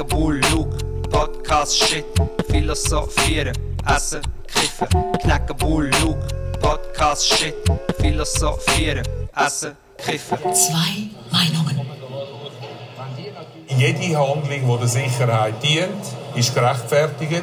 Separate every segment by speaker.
Speaker 1: Knacken, Bull, Luke, Podcast, Shit, Philosophieren, Essen, Kiffen. Knacken, Bull, Luke, Podcast, Shit, Philosophieren, Essen, Kiffen.
Speaker 2: Zwei Meinungen.
Speaker 3: Jede Handlung, die der Sicherheit dient, ist gerechtfertigt.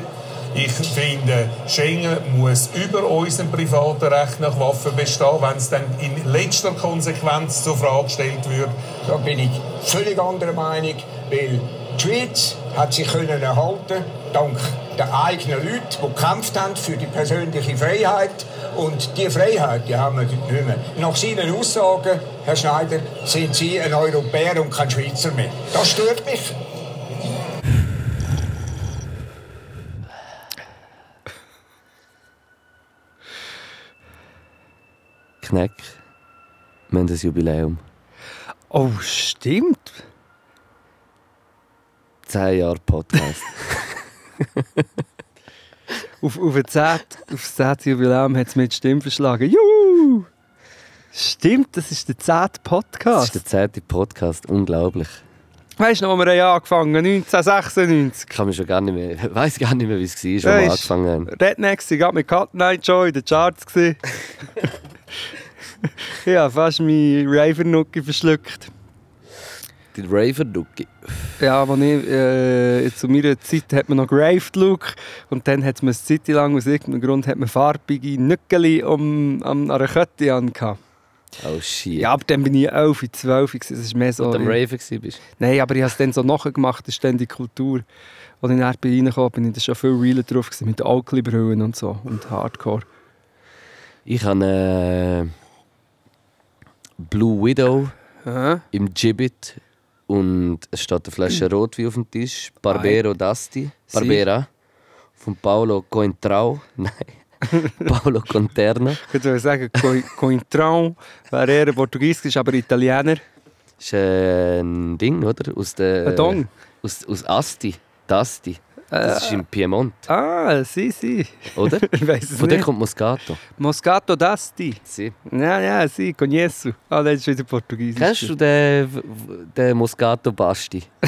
Speaker 3: Ich finde, Schengen muss über unserem privaten Recht nach Waffen bestehen. Wenn es dann in letzter Konsequenz zur Frage gestellt wird,
Speaker 4: Da bin ich völlig anderer Meinung, weil die Schweiz hat sich können erhalten dank der eigenen Leute, die gekämpft haben für die persönliche Freiheit. Und die Freiheit, die haben wir nicht mehr. Nach seinen Aussagen, Herr Schneider, sind Sie ein Europäer und kein Schweizer mehr. Das stört mich.
Speaker 5: Kneck, wir haben ein Jubiläum.
Speaker 6: Oh, stimmt.
Speaker 5: 10 Jahre Podcast.
Speaker 6: Auf, auf, 10, auf das 10. Jubiläum hat es mit Stimme verschlagen. Juhu! Stimmt, das ist der 10.
Speaker 5: Das
Speaker 6: Podcast.
Speaker 5: ist der 10. Podcast, unglaublich.
Speaker 6: Weißt du noch, wo wir haben angefangen haben? 1996.
Speaker 5: Ich kann mich schon gar nicht mehr, ich weiß gar nicht mehr, wie es war, als wir angefangen haben.
Speaker 6: Rednecks, ich mit Cut Night Show in den Charts. gewesen. ja, fast mein Raver-Nucki verschluckt.
Speaker 5: Die Raver-Ducki.
Speaker 6: Ja, als ich, äh, zu meiner Zeit hat man noch graved Look und dann hat man eine Zeit lang aus irgendeinem Grund hat man farbige Nückeli um, um, an einer Kette angehabt.
Speaker 5: Oh shit.
Speaker 6: Ja, aber dann bin ich 11, 12, gewesen. das ist mehr so...
Speaker 5: Du am Raver warst.
Speaker 6: Nein, aber ich habe es dann so nachgemacht, das ist dann die Kultur. Als ich nachher reingekommen bin, da schon viel realer drauf gewesen, mit den Oakley-Brillen und so und Hardcore.
Speaker 5: Ich habe äh, Blue Widow
Speaker 6: Aha.
Speaker 5: im Gibbet und es steht eine Flasche Rotwein auf dem Tisch. Barbero d'Asti. Barbera. Von Paolo Coentrao. Nein. Paolo Conterna.
Speaker 6: Ich würde sagen, Co- Cointreau wäre eher Portugiesisch, aber Italiener.
Speaker 5: ist äh, ein Ding, oder? Aus der,
Speaker 6: Ein Dong.
Speaker 5: Aus, aus Asti. D'Asti. Das äh, ist im Piemont.
Speaker 6: Ah, si, si.
Speaker 5: Oder?
Speaker 6: ich weiß es
Speaker 5: Von dort kommt Moscato.
Speaker 6: Moscato d'Asti.
Speaker 5: Si.
Speaker 6: Ja, ja, si, conheço. Ah, das ist wieder Portugiesisch.
Speaker 5: Kennst du den, den Moscato Basti?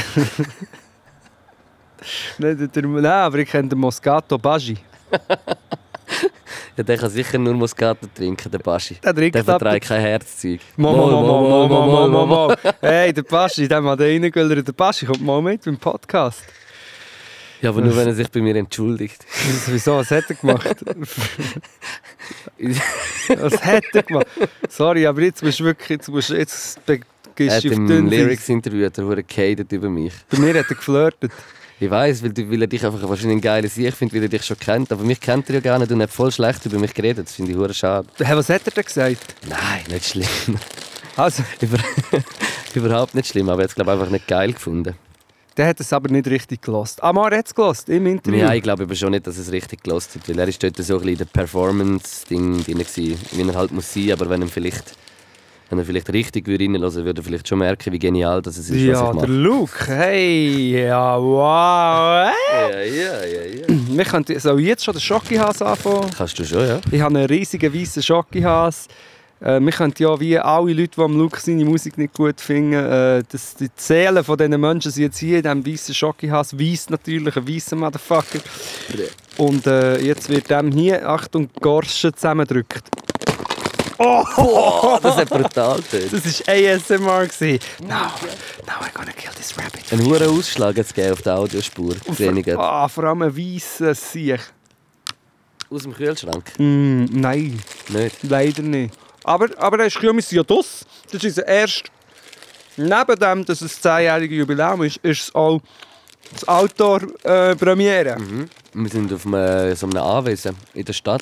Speaker 6: nein, aber ich kenne den Moscato Bagi.
Speaker 5: ja, der kann sicher nur Moscato trinken, der Baschi.
Speaker 6: Der, trinkt
Speaker 5: der verträgt kein Herzzeug.
Speaker 6: Mo, mo, mo, mo, mo, mo, mo, Hey, der Baschi, der mal da reingehört. Der Baschi kommt mal mit beim Podcast.
Speaker 5: Ja, aber nur wenn er sich bei mir entschuldigt.
Speaker 6: Wieso, was hat er gemacht? was hat er gemacht? Sorry, aber jetzt musst du wirklich, jetzt, musst, jetzt
Speaker 5: Er hat im. Lyrics-Interview er gehatet über mich.
Speaker 6: Bei mir hat er geflirtet.
Speaker 5: Ich weiß, weil, du- weil er dich einfach wahrscheinlich ein geiler Sieg findet, weil er dich schon kennt. Aber mich kennt er ja gar nicht und hat voll schlecht über mich geredet. Das finde ich hure schade.
Speaker 6: Hey, was hat er denn gesagt?
Speaker 5: Nein, nicht schlimm.
Speaker 6: Also,
Speaker 5: Über Überhaupt nicht schlimm, aber er hat es glaube einfach nicht geil gefunden.
Speaker 6: Der hat es aber nicht richtig gelost. Amar hat es gelost, im Interview.
Speaker 5: Ja, ich glaube aber schon nicht, dass es richtig gelost hat, weil er ist dort so ein bisschen in der Performance-Ding drin gewesen, wie er halt muss sein, aber wenn er vielleicht, wenn er vielleicht richtig würde reinhören, würde er vielleicht schon merken, wie genial das ist,
Speaker 6: ja,
Speaker 5: was ich
Speaker 6: der
Speaker 5: mache.
Speaker 6: Luke. Hey, ja, wow.
Speaker 5: Ja, ja, ja, ja.
Speaker 6: Wir könnten, soll ich jetzt schon den Schokihas anfangen?
Speaker 5: Kannst du schon, ja?
Speaker 6: Ich habe einen riesigen weißen Schokihas. Äh, wir könnten ja wie alle Leute, die am Luke seine Musik nicht gut finden, äh, das, die Seelen von diesen Menschen sind jetzt hier in diesem weißen Schokihas. Weiß natürlich, ein weißer Motherfucker. Und äh, jetzt wird dem hier, Achtung, Gorsche zusammendrückt.
Speaker 5: Oh, das hat brutal tönt.
Speaker 6: Das war ASMR. gewesen. Now, now I'm gonna kill this rabbit.
Speaker 5: Ein hoher Ausschlag es auf der Audiospur.
Speaker 6: Ah, vor allem ein weißer Sieg.
Speaker 5: Aus dem Kühlschrank?
Speaker 6: Mm, nein,
Speaker 5: Nicht?
Speaker 6: leider nicht. Aber, aber er ist ja das. Das ist erst. Neben dem, dass es das 10-jährige Jubiläum ist, ist es auch das Outdoor-Premiere
Speaker 5: Wir sind auf einem, so einem Anwesen in der Stadt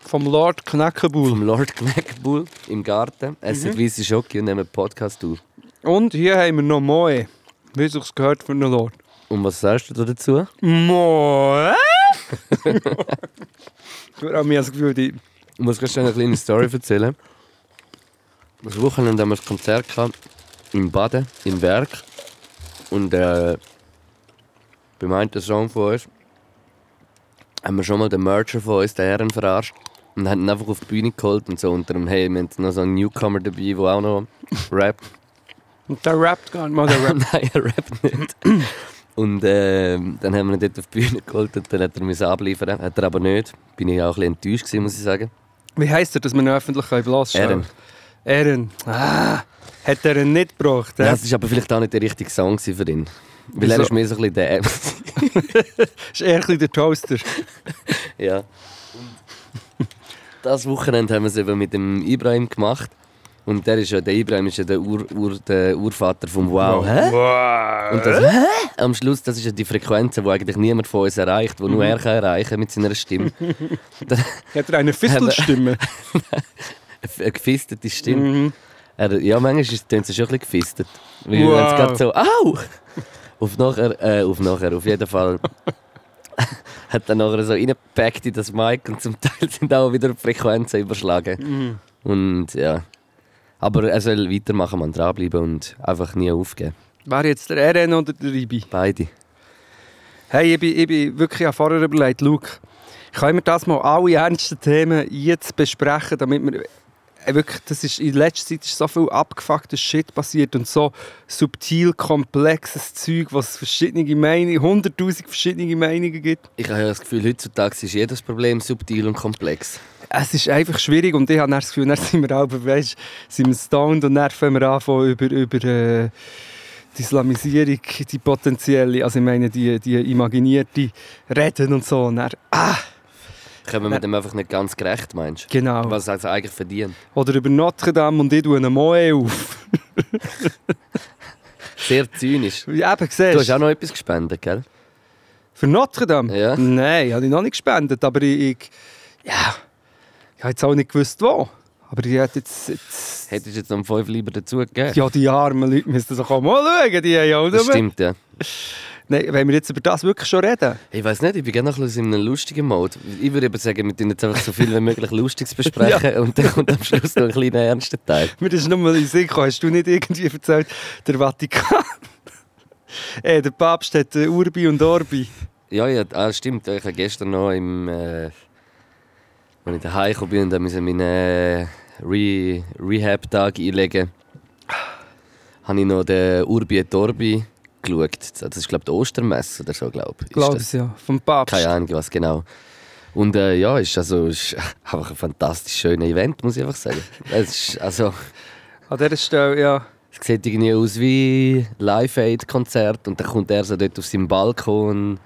Speaker 6: vom Lord Knackenbull.
Speaker 5: vom Lord Knackbull im Garten. Essen mhm. weisse Schoki und nehmen einen Podcast auf.
Speaker 6: Und hier haben wir noch Moe. Wie sich gehört für einen Lord.
Speaker 5: Und was sagst du da dazu?
Speaker 6: Moe? ich habe mir das Gefühl, die
Speaker 5: Ich muss schnell eine kleine Story erzählen. Das Wochenende haben wir ein Konzert gehabt, im Baden, im Werk. Und äh, beim einen Song von uns haben wir schon mal den Mercher von uns, den Herren, verarscht. Und haben ihn einfach auf die Bühne geholt und so unter dem Hey, wir haben noch so einen Newcomer dabei, der auch noch rappt.
Speaker 6: Und der rappt gar nicht mal, der rappt.
Speaker 5: Nein, er rappt nicht. Und äh, dann haben wir ihn dort auf die Bühne geholt und dann hat er müssen abliefern. Hat er aber nicht. Bin ich auch ein bisschen enttäuscht gewesen, muss ich sagen.
Speaker 6: Wie heisst er, dass man ihn öffentlich bloßstellen
Speaker 5: Ehren.
Speaker 6: Ehren. Ah, hat er ihn nicht gebracht?
Speaker 5: Ja, es war aber vielleicht auch nicht der richtige Song für ihn. Weil er
Speaker 6: Wieso?
Speaker 5: ist mehr so ein bisschen der...
Speaker 6: ist eher ein bisschen der Toaster.
Speaker 5: ja. Und das Wochenende haben wir es eben mit dem Ibrahim gemacht. Und der, ist ja, der Ibrahim ist ja der, Ur, Ur, der Urvater vom Wow. Hä? Und das Hä? Am Schluss, das ist ja die Frequenz, die eigentlich niemand von uns erreicht, die nur er kann erreichen mit seiner Stimme.
Speaker 6: Hat er eine Fistelstimme?
Speaker 5: Eine gefistete Stimme. Er, ja, manchmal ist- es schon ein bisschen gefistet. Weil
Speaker 6: Wow.
Speaker 5: wenn es gerade so «Au!» auf nachher, äh, auf nachher, auf jeden Fall hat er nachher so reingepackt in das Mic und zum Teil sind auch wieder Frequenzen überschlagen. Und ja. Aber er soll weitermachen, man dranbleiben und einfach nie aufgeben.
Speaker 6: Wer jetzt der Ehren oder der Ibi?
Speaker 5: Beide.
Speaker 6: Hey, ich bin, ich bin wirklich vorher überlegt, Luke, können wir das mal alle ernsten Themen jetzt besprechen, damit wir äh, wirklich, das ist, in letzter Zeit ist so viel abgefucktes Shit passiert und so subtil, komplexes Zeug, was verschiedene Meinungen, hunderttausend verschiedene Meinungen gibt.
Speaker 5: Ich habe ja das Gefühl, heutzutage ist jedes Problem subtil und komplex.
Speaker 6: Es ist einfach schwierig und ich habe das Gefühl, dann sind wir auch, weißt, sind wir stoned und dann fangen wir an über, über äh, die Islamisierung, die potenzielle, also ich meine die, die imaginierte Reden und so. Und dann, ah,
Speaker 5: Kommen wir dem einfach nicht ganz gerecht, meinst du?
Speaker 6: genau.
Speaker 5: Was es eigentlich verdient.
Speaker 6: Oder über Notre Dame und ich tue eine Moe auf.
Speaker 5: Sehr zynisch.
Speaker 6: Eben, siehst
Speaker 5: Du hast auch noch etwas gespendet, gell?
Speaker 6: Für Notre Dame?
Speaker 5: Ja.
Speaker 6: Nein, habe ich noch nicht gespendet, aber ich, ich ja, ich habe jetzt auch nicht gewusst, wo. Aber ich hätte jetzt, jetzt
Speaker 5: Hättest du jetzt noch um 5 lieber dazu gegeben?
Speaker 6: ja, die armen Leute müssen doch auch mal schauen, die haben ja auch
Speaker 5: Das stimmt, ja.
Speaker 6: Nein, wenn wir jetzt über das wirklich schon reden.
Speaker 5: Ich weiß nicht, ich bin gerne noch ein bisschen in einem lustigen Mode. Ich würde eben sagen, wir tun jetzt einfach so viel wie möglich Lustiges besprechen und dann kommt am Schluss noch ein kleiner ernster Teil.
Speaker 6: Mir ist nur mal in den Sinn gekommen, hast du nicht irgendwie erzählt, der Vatikan, äh, der Papst hat äh, Urbi und Orbi.
Speaker 5: Ja, ja, ah, stimmt. Ich habe gestern noch im. Äh, als ich daheim gekommen bin und dann musste meinen äh, Re Rehab-Tag einlegen, habe ich noch den Urbi et Orbi geschaut. Das ist, glaube ich, die Ostermesse oder so, glaube ich.
Speaker 6: Glaube ich, ja. Vom Papst.
Speaker 5: Keine Ahnung, was genau. Und äh, ja, ist also ist einfach ein fantastisch schönes Event, muss ich einfach sagen. Es ist, also,
Speaker 6: An dieser Stelle, ja.
Speaker 5: es sieht irgendwie aus wie Live-Aid-Konzert und dann kommt er so dort auf seinem Balkon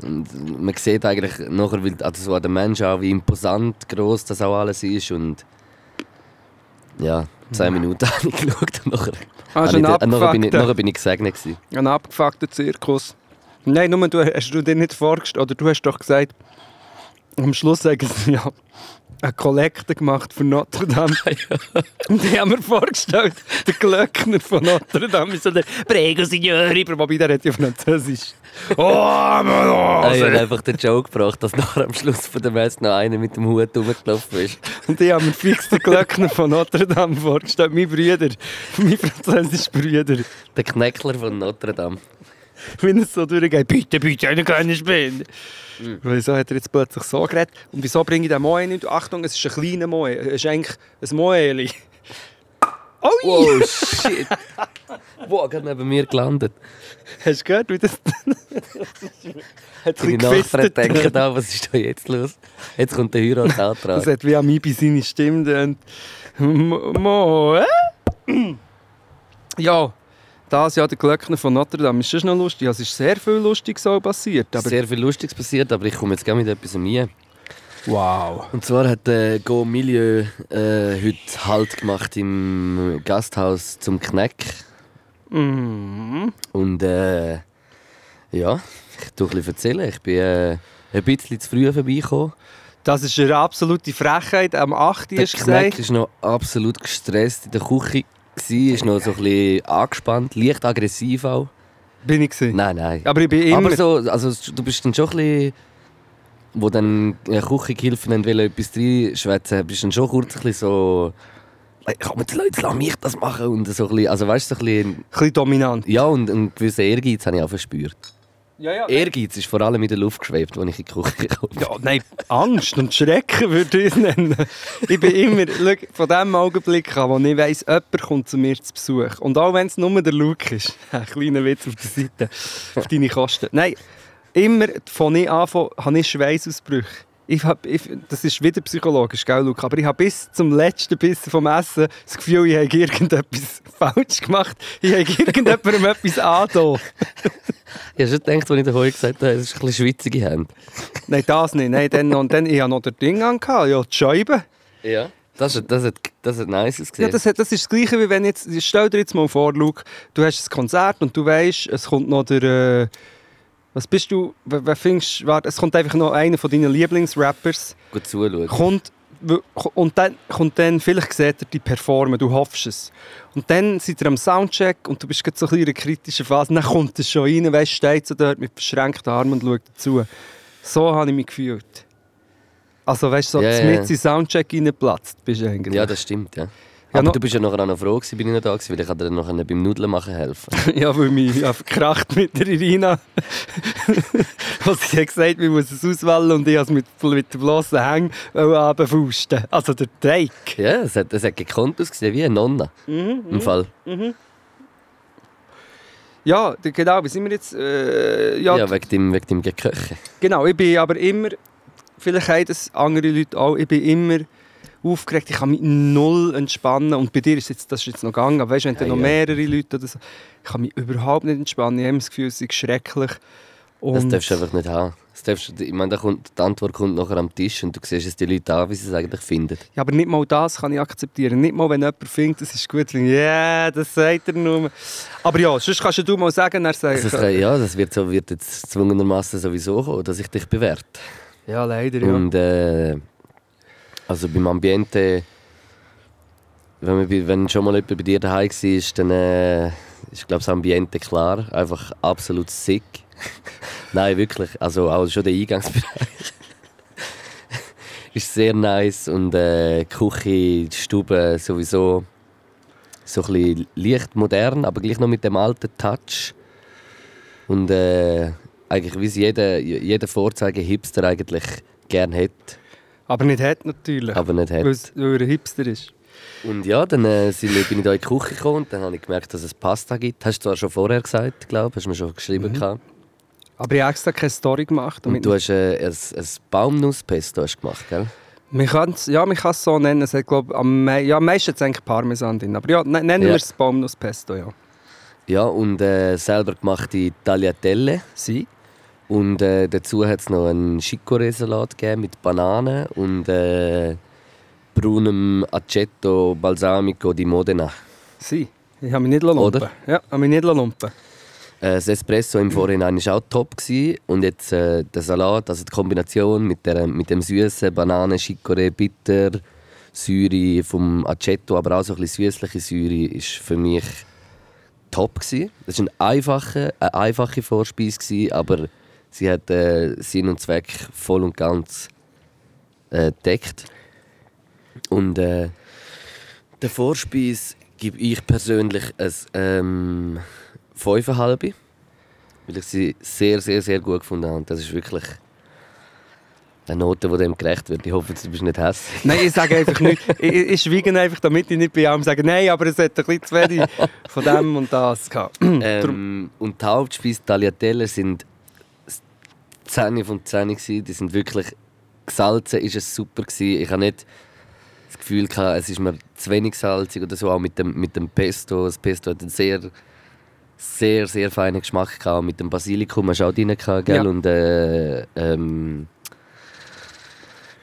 Speaker 5: und man sieht eigentlich nachher, also so an den Menschen auch, wie imposant groß das auch alles ist und ja, zehn Minuten habe ich geschaut und nachher, habe
Speaker 6: ist
Speaker 5: ich, dann- nachher, bin ich, nachher bin ich gesegnet gewesen.
Speaker 6: Ein abgefuckter Zirkus. Nein, nur du hast du dir nicht vorgestellt, oder du hast doch gesagt, am Schluss sagen sie ja, eine Kollekte gemacht für Notre Dame. Und die haben mir vorgestellt, der Glöckner von Notre Dame ist so der Prego Signori, wobei der hat ja Französisch. Oh,
Speaker 5: Ah, ich habe
Speaker 6: Mann!
Speaker 5: einfach den Joke gebracht, dass nachher am Schluss von der Messe noch einer mit dem Hut rumgelaufen ist.
Speaker 6: Und die haben mir fix den Glöckner von Notre Dame vorgestellt, mein Brüder, mein französischer Brüder.
Speaker 5: Der Kneckler von Notre Dame.
Speaker 6: wenn es so durchgeht, bitte, bitte, eine kleine Spende. Wieso hat er jetzt plötzlich so geredet? Und wieso bringe ich den Moe nicht? Achtung, es ist ein kleiner Moe. Es ist eigentlich ein Moeli.
Speaker 5: Oh shit! Boah, gerade neben mir gelandet.
Speaker 6: Hast du gehört, wie das... hat
Speaker 5: Nachbarn
Speaker 6: bisschen
Speaker 5: denken
Speaker 6: gefistet.
Speaker 5: da, was ist da jetzt los? Jetzt kommt der Heiratsantrag.
Speaker 6: Das hat wie am Ibi seine Stimme. Und Mo... äh? Ja, das ja der Glöckner von Notre Dame. Ist das noch lustig? Also, es ist sehr viel lustig so passiert. Aber
Speaker 5: Sehr viel Lustiges passiert, aber ich komme jetzt gerne mit etwas mir.
Speaker 6: wow.
Speaker 5: Und zwar hat der Go Milieu äh, heute Halt gemacht im Gasthaus zum Kneck.
Speaker 6: Mhm.
Speaker 5: Und äh, ja, ich tue ein bisschen erzählen. Ich bin äh, ein bisschen zu früh vorbeigekommen.
Speaker 6: Das ist eine absolute Frechheit. Am 8.
Speaker 5: Der Kneck
Speaker 6: gesagt.
Speaker 5: war noch absolut gestresst in der Küche. War, ist noch so ein bisschen angespannt, leicht aggressiv auch.
Speaker 6: Bin ich gewesen.
Speaker 5: Nein, nein.
Speaker 6: Aber ich bin immer...
Speaker 5: Aber so, also du bist dann schon ein bisschen, wo dann Küchengehilfen dann wollen etwas reinschwätzen, bist du dann schon kurz ein bisschen so, «Ey, komm jetzt Leute, lass mich das machen und so ein bisschen, also weißt du, so ein bisschen,
Speaker 6: ein bisschen dominant.
Speaker 5: ja und einen gewissen Ehrgeiz habe ich auch verspürt.
Speaker 6: Ja, ja.
Speaker 5: Ehrgeiz ist vor allem in der Luft geschwebt, als ich in die Küche kam.
Speaker 6: Ja, nein, Angst und Schrecken würde ich es nennen. Ich bin immer, schau, von dem Augenblick an, wo ich weiss, jemand kommt zu mir zu Besuch. Und auch wenn es nur der Luke ist. Ein kleiner Witz auf der Seite. Auf deine Kosten. Nein, immer von ich an habe ich Schweißausbrüche. Ich hab, ich, das ist wieder psychologisch, gell, Luke? aber ich habe bis zum letzten Bissen vom Essen das Gefühl, ich habe irgendetwas falsch gemacht. Ich habe irgendjemandem etwas angetan.
Speaker 5: Ich habe schon gedacht, als ich heute gesagt habe, es ist ein bisschen schwitzige Hände.
Speaker 6: Nein, das nicht. Nein, dann, und dann, ich hatte noch das Ding angehabt, ja, die Scheibe.
Speaker 5: Ja. Das, hat- das, hat, das hat nice
Speaker 6: Ja,
Speaker 5: ausgesehen.
Speaker 6: das, hat- das ist das Gleiche, wie wenn jetzt, stell dir jetzt mal vor, Luke, du hast ein Konzert und du weißt, es kommt noch der, äh, was bist du, wer, findest, warte, es kommt einfach noch einer von deinen Lieblingsrappers,
Speaker 5: Gut zuschauen.
Speaker 6: kommt, und dann, kommt dann, vielleicht sieht er die performen, du hoffst es. Und dann seid ihr am Soundcheck und du bist gerade so ein in einer kritischen Phase, dann kommt er schon rein, weißt, steht so dort mit verschränkten Armen und schaut dazu. So habe ich mich gefühlt. Also weißt du, so yeah,
Speaker 5: ja,
Speaker 6: mit in Soundcheck reingeplatzt bist du eigentlich.
Speaker 5: Ja, das stimmt, ja.
Speaker 6: Ja,
Speaker 5: Aber
Speaker 6: noch-
Speaker 5: du bist ja nachher auch noch froh gewesen, bin ich noch da gewesen, weil ich dir noch beim Nudeln machen helfen.
Speaker 6: Ja, weil mich ja, verkracht mit der Irina. Was sie hat gesagt, wir müssen es auswählen und ich habe es mit, mit den bloßen Hängen runterfusten. Also der Dreieck.
Speaker 5: ja, es hat, es hat gekonnt ausgesehen wie eine Nonna. Im Fall.
Speaker 6: Ja, d- genau, wie sind wir jetzt? Äh, ja,
Speaker 5: Ja, wegen dem, wegen dem Geköche.
Speaker 6: genau, ich bin aber immer, vielleicht haben das andere Leute auch, ich bin immer aufgeregt, ich kann mich null entspannen und bei dir ist jetzt, das ist jetzt noch gegangen, aber weißt du, wenn
Speaker 5: Ja,
Speaker 6: noch
Speaker 5: ja.
Speaker 6: mehrere Leute oder so, ich kann mich überhaupt nicht entspannen, ich habe das Gefühl, es ist schrecklich.
Speaker 5: Das
Speaker 6: Und-
Speaker 5: darfst du einfach nicht haben. Das darfst, ich meine, da kommt, die Antwort kommt nachher am Tisch und du siehst es die Leute an, wie sie es eigentlich finden.
Speaker 6: Ja, aber nicht mal das kann ich akzeptieren. Nicht mal, wenn jemand findet, das ist gut. Ja, yeah, das sagt er nur. Aber ja, sonst kannst du mal sagen, er sagt...
Speaker 5: Also, es ja, das wird, so, wird jetzt zwungenermaßen sowieso kommen, dass ich dich bewerte.
Speaker 6: ja, leider, ja.
Speaker 5: Und äh, also beim Ambiente, wenn, bei- wenn schon mal jemand bei dir daheim war, dann äh, ist glaube das Ambiente klar. Einfach absolut sick. Nein, wirklich. Also auch schon der Eingangsbereich. ist sehr nice und äh, die Küche, die Stube sowieso so ein bisschen leicht modern, aber gleich noch mit dem alten Touch. Und äh, eigentlich wie es jeder, jeder Vorzeige-Hipster eigentlich gerne hat,
Speaker 6: Aber nicht hat natürlich.
Speaker 5: aber nicht hat.
Speaker 6: Weil er ein Hipster ist.
Speaker 5: Und ja, dann äh, bin ich da in die Küche gekommen und dann habe ich gemerkt, dass es Pasta gibt. Hast du zwar schon vorher gesagt, glaube ich, hast du mir schon geschrieben. gehabt.
Speaker 6: Aber ich habe extra keine Story gemacht.
Speaker 5: Und du hast äh, ein, ein Baumnusspesto hast gemacht, gell?
Speaker 6: Man kann's, ja, man kann es so nennen. Es hat, glaub, am, ja, am meisten eigentlich Parmesan drin. Aber ja, ne- nennen
Speaker 5: Ja.
Speaker 6: wir es Baumnusspesto, ja.
Speaker 5: Ja, und äh, selber gemachte Tagliatelle.
Speaker 6: Sie?
Speaker 5: Und äh, dazu hat es noch einen Chicorée-Salat mit Bananen und äh, braunem Aceto Balsamico di Modena.
Speaker 6: Sie. Ich habe mich nicht lumpen.
Speaker 5: Oder?
Speaker 6: Ja, habe mich nicht lumpen.
Speaker 5: Äh, das Espresso im Vorhinein war auch top. Gewesen. Und jetzt äh, der Salat, also die Kombination mit, der, mit dem süßen Bananen, Chicorée, Bitter, Säure vom Aceto, aber auch so ein bisschen süßliche Säure, ist für mich top. Gewesen. Das war eine einfache, eine einfache Vorspeise, aber sie hat äh, Sinn und Zweck voll und ganz äh, deckt. Und äh, der Vorspeis gebe ich persönlich ein ähm, 5,5. Weil ich sie sehr, sehr, sehr gut gefunden habe. Das ist wirklich eine Note, die dem gerecht wird. Ich hoffe, du bist nicht hässlich.
Speaker 6: Nein, ich sage einfach nicht. Ich, ich, ich schweige einfach, damit ich nicht bei allem sage, nein, aber es hat ein bisschen zu wenig von dem und das gehabt.
Speaker 5: Ähm, und die Hauptspeise Tagliatelle sind 10 von 10 gewesen. Die sind wirklich gesalzen, ist es super gewesen. Ich habe nicht das Gefühl gehabt, es ist mir zu wenig salzig oder so. Auch mit dem, mit dem Pesto. Das Pesto hat einen sehr, sehr, sehr feinen Geschmack gehabt. Mit dem Basilikum hast du auch drin gehabt, gell?
Speaker 6: Ja.
Speaker 5: Und äh, ähm,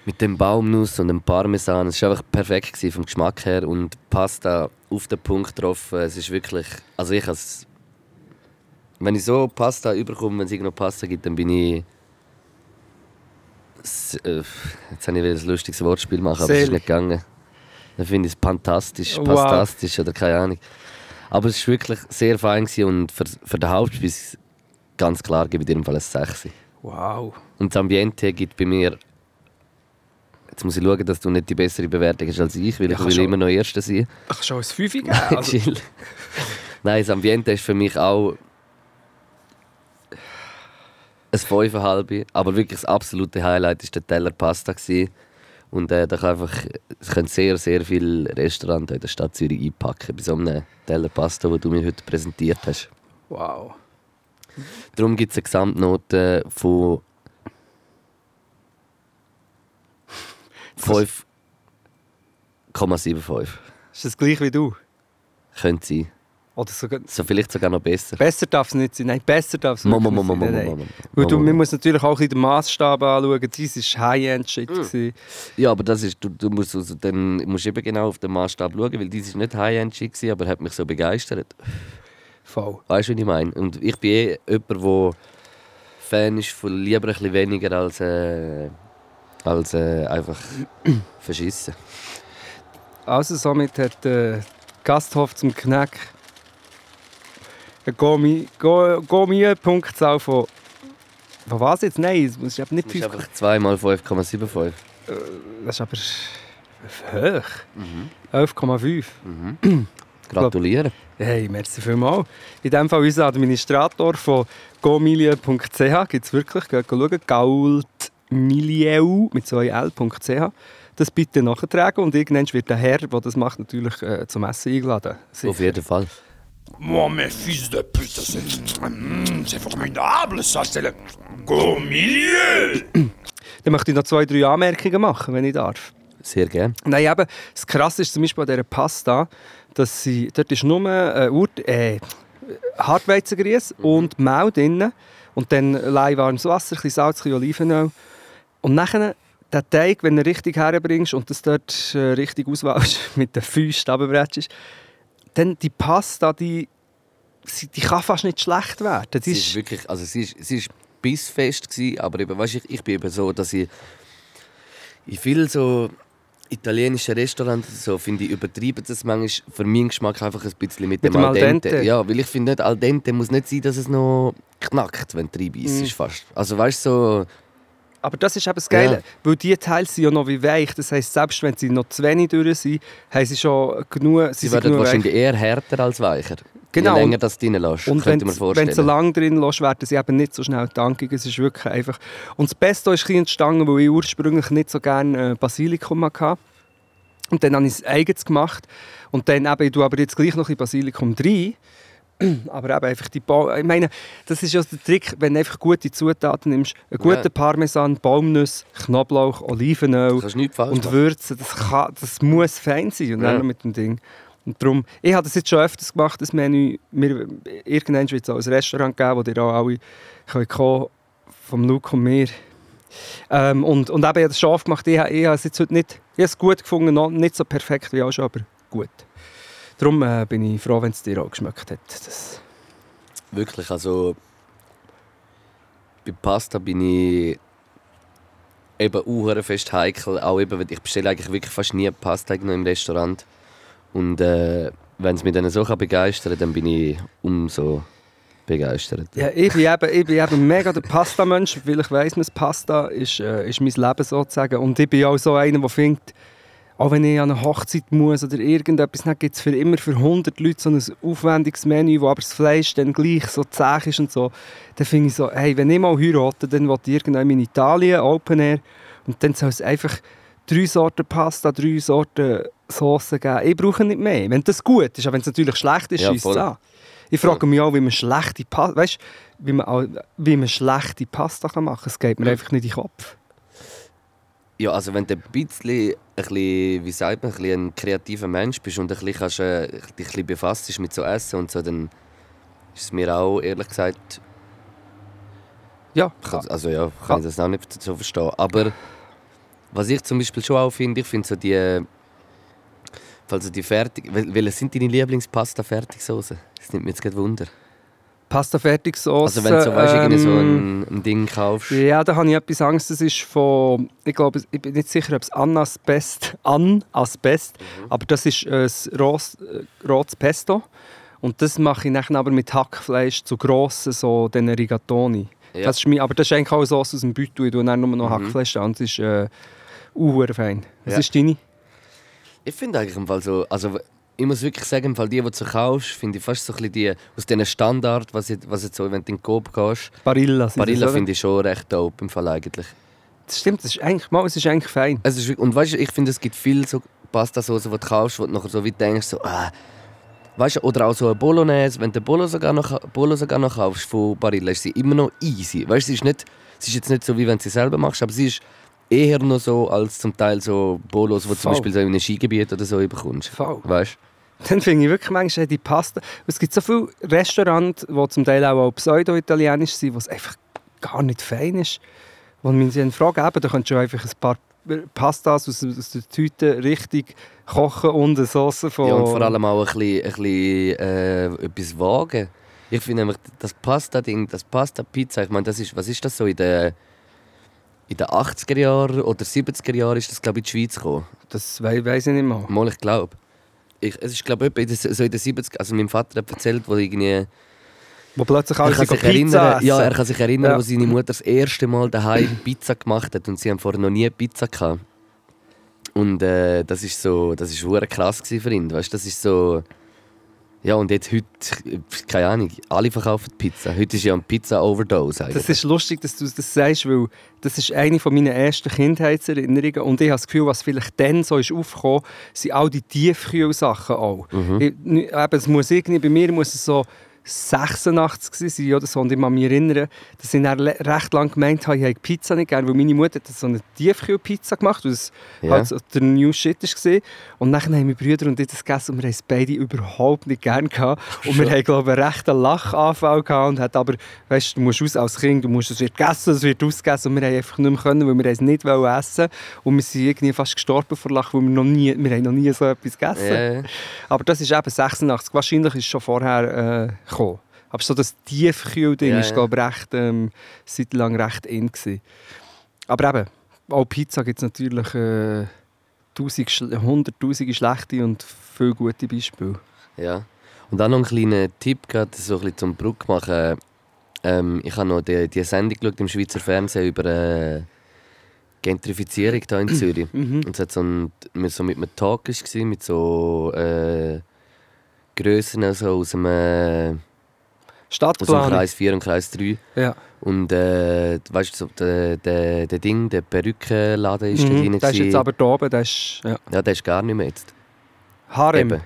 Speaker 5: mit dem Baumnuss und dem Parmesan. Es war einfach perfekt vom Geschmack her und Pasta auf den Punkt getroffen. Es ist wirklich, also ich has, wenn ich so Pasta überkomme, wenn es irgendwo Pasta gibt, dann bin ich S- äh, Jetzt habe ich wieder ein lustiges Wortspiel machen, aber es ist nicht gegangen. Dann finde ich es fantastisch,
Speaker 6: Wow.
Speaker 5: fantastisch oder keine Ahnung. Aber es war wirklich sehr fein und für, für den Hauptspeis ganz klar gebe ich dir im Fall ein 6.
Speaker 6: Wow.
Speaker 5: Und das Ambiente gibt bei mir. Jetzt muss ich schauen, dass du nicht die bessere Bewertung hast als ich, weil
Speaker 6: Ja,
Speaker 5: ich
Speaker 6: kann
Speaker 5: will
Speaker 6: schon.
Speaker 5: immer noch Erster sein.
Speaker 6: Ach, schon ein Fünfe geben? Also.
Speaker 5: Nein, das Ambiente ist für mich auch. Ein 5,5. Aber wirklich das absolute Highlight war der Teller Pasta. Gewesen. Und äh, da kann einfach, es können sehr, sehr viele Restaurants in der Stadt Zürich einpacken bei so einem Teller Pasta, den du mir heute präsentiert hast.
Speaker 6: Wow.
Speaker 5: Darum gibt es eine Gesamtnote von 5,75.
Speaker 6: Ist das gleich wie du?
Speaker 5: Könnte sein.
Speaker 6: Oder sogar...
Speaker 5: So vielleicht sogar noch besser.
Speaker 6: Besser darf es nicht sein. Nein, besser darf es nicht sein. Nein, nein. Weil du, man muss natürlich auch ein den Maßstab anschauen. Dies war High-End-Shit. Gewesen.
Speaker 5: Ja, aber das ist, du, du musst, also, dann musst eben genau auf den Maßstab schauen, weil dies ist nicht High-End shit gewesen, aber hat mich so begeistert.
Speaker 6: Voll.
Speaker 5: Weißt du, was ich meine? Und ich bin eh jemand, der Fan ist von lieber ein bisschen weniger als, äh, als äh, einfach verschissen.
Speaker 6: Also somit hat der Gasthof zum Knack Go- Gourmet-Punktzahl von... Von was jetzt? Nein, es eben nicht
Speaker 5: Das ist
Speaker 6: 5.
Speaker 5: einfach 2 mal 5,75.
Speaker 6: Das ist aber hoch.
Speaker 5: Mhm.
Speaker 6: 11,5.
Speaker 5: Gratulieren.
Speaker 6: Hey, merci vielmals. In diesem Fall unser Administrator von gomilie.ch gibt es wirklich. Geht schauen. Gaultmilieu mit zwei L.ch. Das bitte nachtragen und irgendwann wird der Herr, der das macht, natürlich äh, zum Essen eingeladen.
Speaker 5: Auf jeden Fall.
Speaker 7: Moi, mes fils de pute, c'est Mm, c'est formidable, ça, c'est le au milieu.
Speaker 6: Dann möchte ich noch zwei, drei Anmerkungen machen, wenn ich darf.
Speaker 5: Sehr gern.
Speaker 6: Nein, eben, das Krasse ist zum Beispiel bei dieser Pasta, dass sie, dort ist nur äh, Urt, äh, Hartweizengrieß und Mehl drin und dann lauwarmes Wasser, ein bisschen Salz, ein bisschen Olivenöl. Und nachher den Teig, wenn du ihn richtig herbringst und das dort äh, richtig auswählst, mit den Füßen runterbretschst, dann die Pasta, die, die kann fast nicht schlecht werden.
Speaker 5: Sie ist wirklich, also sie ist, sie ist bissfest gewesen, aber eben, weißt, ich, ich bin eben so, dass ich in vielen so italienischen Restaurants so finde ich übertrieben das manchmal für meinen Geschmack einfach ein bisschen mit, dem,
Speaker 6: dem
Speaker 5: al dente.
Speaker 6: Dente.
Speaker 5: Ja, weil ich finde nicht al dente muss nicht sein, dass es noch knackt, wenn du reinbeißt,
Speaker 6: Mm.
Speaker 5: fast. Also weißt du so,
Speaker 6: Aber das ist eben das Geile,
Speaker 5: Ja.
Speaker 6: weil die Teile sind ja noch wie weich. Das heisst, selbst wenn sie noch zu wenig durch sind, haben sie schon genug.
Speaker 5: sie,
Speaker 6: sind
Speaker 5: werden wahrscheinlich eher härter als weicher.
Speaker 6: Genau,
Speaker 5: Je länger das drin lässt,
Speaker 6: Und
Speaker 5: könnte
Speaker 6: wenn
Speaker 5: man vorstellen.
Speaker 6: du so lange drin lässt, werden sie eben nicht so schnell tankig. Es ist wirklich einfach... Und das Pesto ist ein entstanden, weil ich ursprünglich nicht so gerne äh, Basilikum hatte. Und dann habe ich es eigens gemacht. Und dann eben, ich tue aber jetzt gleich noch ein Basilikum rein. Aber eben einfach die ba Ich meine, das ist ja der Trick, wenn du einfach gute Zutaten nimmst. Einen guten
Speaker 5: Ja.
Speaker 6: Parmesan, Baumnüsse, Knoblauch, Olivenöl und. Würzen. Das, kann, das muss fein sein. Und
Speaker 5: Ja.
Speaker 6: dann mit dem Ding. Und darum, ich habe das jetzt schon öfters gemacht, das Menü. Wir, irgendwann wird es auch ein Restaurant geben, wo ihr auch alle könnt kommen vom Luke und mir. Ähm, und, und eben, ich habe das schon oft gemacht. Ich, habe- ich habe es jetzt heute nicht ich habe es gut gefunden, nicht so perfekt wie auch schon, aber gut. Darum äh, bin ich froh, wenn es dir auch geschmeckt hat. Das,
Speaker 5: Wirklich, also bei Pasta bin ich eben auch fest heikel. Auch eben, ich bestelle eigentlich wirklich fast nie Pasta im Restaurant. Und äh, wenn es mich dann so begeistern kann, dann bin ich umso begeistert.
Speaker 6: Ja, ich bin eben, ich bin eben mega der Pasta-Mensch, weil ich weiss, dass Pasta ist, äh, ist mein Leben sozusagen. Und ich bin auch so einer, der findet, auch wenn ich an eine Hochzeit muss oder irgendetwas, dann gibt es für immer für 100 Leute so ein aufwendiges Menü, wo aber das Fleisch dann gleich so zäh ist und so. Dann finde ich so, hey, wenn ich mal heirate, dann will ich irgendwann in Italien, Open Air, und dann soll es einfach drei Sorten Pasta, drei Sorten Soßen geben. Ich brauche nicht mehr. Wenn das gut ist, aber wenn es natürlich schlecht ist,
Speaker 5: Ja,
Speaker 6: schießt es an. Ich frage mich auch, wie man schlechte Pasta, weißt, wie man, wie man schlechte Pasta kann machen kann. Es geht mir einfach nicht in den Kopf.
Speaker 5: Ja, also wenn du ein bisschen, ein bisschen wie sagt man, ein, bisschen ein kreativer Mensch bist und ein bisschen kannst, äh, dich ein bisschen befasst mit so Essen und so, dann ist es mir auch, ehrlich gesagt,
Speaker 6: Ja,
Speaker 5: Kann- Also ja, kann ich das auch nicht so verstehen. Aber was ich zum Beispiel schon auch finde, ich finde so die... Also die fertig... wel- Welche sind deine Lieblingspasta-Fertigsoßen? Das nimmt mich jetzt gerade Wunder.
Speaker 6: Pasta Fertigsauce.
Speaker 5: Also wenn du so, weißt, irgendwie so
Speaker 6: ähm,
Speaker 5: ein, ein Ding kaufst.
Speaker 6: Ja, da habe ich etwas Angst. Das ist von, ich glaube, ich bin nicht sicher, ob es Annas Best, An Asbest,
Speaker 5: Mhm.
Speaker 6: aber das ist äh, ein rohes, äh, rotes Pesto. Und das mache ich nachher aber mit Hackfleisch zu grossen, so den Rigatoni.
Speaker 5: Ja.
Speaker 6: Das ist mein, aber das ist eigentlich auch eine Sauce aus dem Beutel. Ich tue dann nur noch
Speaker 5: Mhm.
Speaker 6: Hackfleisch an. Das ist äh, uh, fein. Was
Speaker 5: Ja.
Speaker 6: ist deine?
Speaker 5: Ich finde eigentlich im Fall so... Also ich muss wirklich sagen, im Fall die, die du kaufst, finde ich fast so ein bisschen die aus diesen Standard, was, jetzt- was jetzt so, wenn du in den Coop gehst.
Speaker 6: Barilla. sind
Speaker 5: Barilla finde ich schon recht dope im Fall eigentlich.
Speaker 6: Das stimmt, das ist eigentlich, mal, es ist eigentlich fein.
Speaker 5: Es ist, und weißt du, ich finde, es gibt viel so Pastasoßen, die du kaufst, wo du nachher so wie denkst, so, ah, weißt du, oder auch so eine Bolognese, wenn du Bolo sogar noch, Bolo sogar noch kaufst von Barilla, ist sie immer noch easy. Weißt du, sie ist, nicht, sie ist jetzt nicht so, wie wenn du sie selber machst, aber sie ist eher noch so, als zum Teil so Bolos, die du zum. Beispiel so in einem Skigebiet oder so bekommst.
Speaker 6: Voll.
Speaker 5: Weißt
Speaker 6: Dann finde ich wirklich manchmal die Pasta. Es gibt so viele Restaurants, die zum Teil auch, pseudo-italienisch sind, wo es einfach gar nicht fein ist. Wo man sich dann fragt, eben, da könntest du einfach ein paar Pastas aus, aus der Tüte richtig kochen und eine Sauce von...
Speaker 5: Ja, und vor allem auch ein bisschen, ein bisschen äh, etwas wagen. Ich finde nämlich, das Pasta-Ding, das Pasta-Pizza, ich meine, das ist, was ist das so in den, in den 80er Jahren oder 70er Jahren ist das, glaube ich, in die Schweiz gekommen.
Speaker 6: Das wei weiss ich nicht mal.
Speaker 5: Mal, ich glaube. Ich, es ist, glaube ich, so in den 70er, also mein Vater hat erzählt, wo irgendwie...
Speaker 6: Wo plötzlich
Speaker 5: Er
Speaker 6: alle
Speaker 5: kann,
Speaker 6: sich
Speaker 5: erinnern,
Speaker 6: essen.
Speaker 5: ja, er kann sich erinnern,
Speaker 6: Ja.
Speaker 5: wo seine Mutter das erste Mal daheim Pizza gemacht hat und sie haben vorher noch nie Pizza gehabt. Und äh, das ist so, das ist krass für ihn, weißt, das ist so. Ja und jetzt heute, keine Ahnung, alle verkaufen Pizza. Heute ist ja ein Pizza Overdose eigentlich.
Speaker 6: Das ist lustig, dass du das sagst, weil das ist eine von meinen ersten Kindheitserinnerungen und ich habe das Gefühl, was vielleicht dann so ist aufgekommen, sind all die Tiefkühlsachen auch. Ich, n- eben, es muss irgendwie, bei mir muss es so 86 gewesen sein oder so und ich kann mich erinnern, dass ich dann recht lange gemeint habe, ich habe Pizza nicht gerne, weil meine Mutter hat so eine Tiefkühlpizza gemacht, weil es
Speaker 5: Ja.
Speaker 6: halt so der New Shit war. Und dann haben meine Brüder und ich das gegessen und wir haben es beide überhaupt nicht gerne gehabt. Und wir haben, glaube ich, einen rechten Lachanfall gehabt und hat aber, weißt du, du musst aus als Kind, du musst, es wird gegessen, es wird ausgegessen und wir haben einfach nicht mehr können, weil wir es nicht wollen essen Und wir sind irgendwie fast gestorben vor Lachen, weil wir noch nie, wir haben noch nie so etwas gegessen.
Speaker 5: Ja.
Speaker 6: Aber das ist eben 86. Wahrscheinlich ist es schon vorher äh, gekommen. Aber so das Tiefkühl-Ding
Speaker 5: Ja,
Speaker 6: ist,
Speaker 5: ja.
Speaker 6: glaube ich, recht, ähm, seit lang recht in. Gewesen. Aber eben, auch Pizza gibt es natürlich äh, hunderttausende schlechte und viele gute Beispiele.
Speaker 5: Ja. Und dann noch einen kleinen Tipp, gerade so ein bisschen zum Bruck machen. Ähm, ich habe noch die, die Sendung geschaut im Schweizer Fernsehen über äh, Gentrifizierung hier in Zürich. Und es hat so, ein, mit, so mit einem Talk war, mit so äh, Grössen also aus dem, äh, aus dem. Kreis 4 und Kreis 3.
Speaker 6: Ja.
Speaker 5: Und äh, weißt du, so, der, der, der Ding, der Perückenladen ist da
Speaker 6: Mhm.
Speaker 5: drin.
Speaker 6: Der ist jetzt aber da oben, der ist ja.
Speaker 5: Ja, der ist gar nicht mehr jetzt.
Speaker 6: Harem.
Speaker 5: Eben.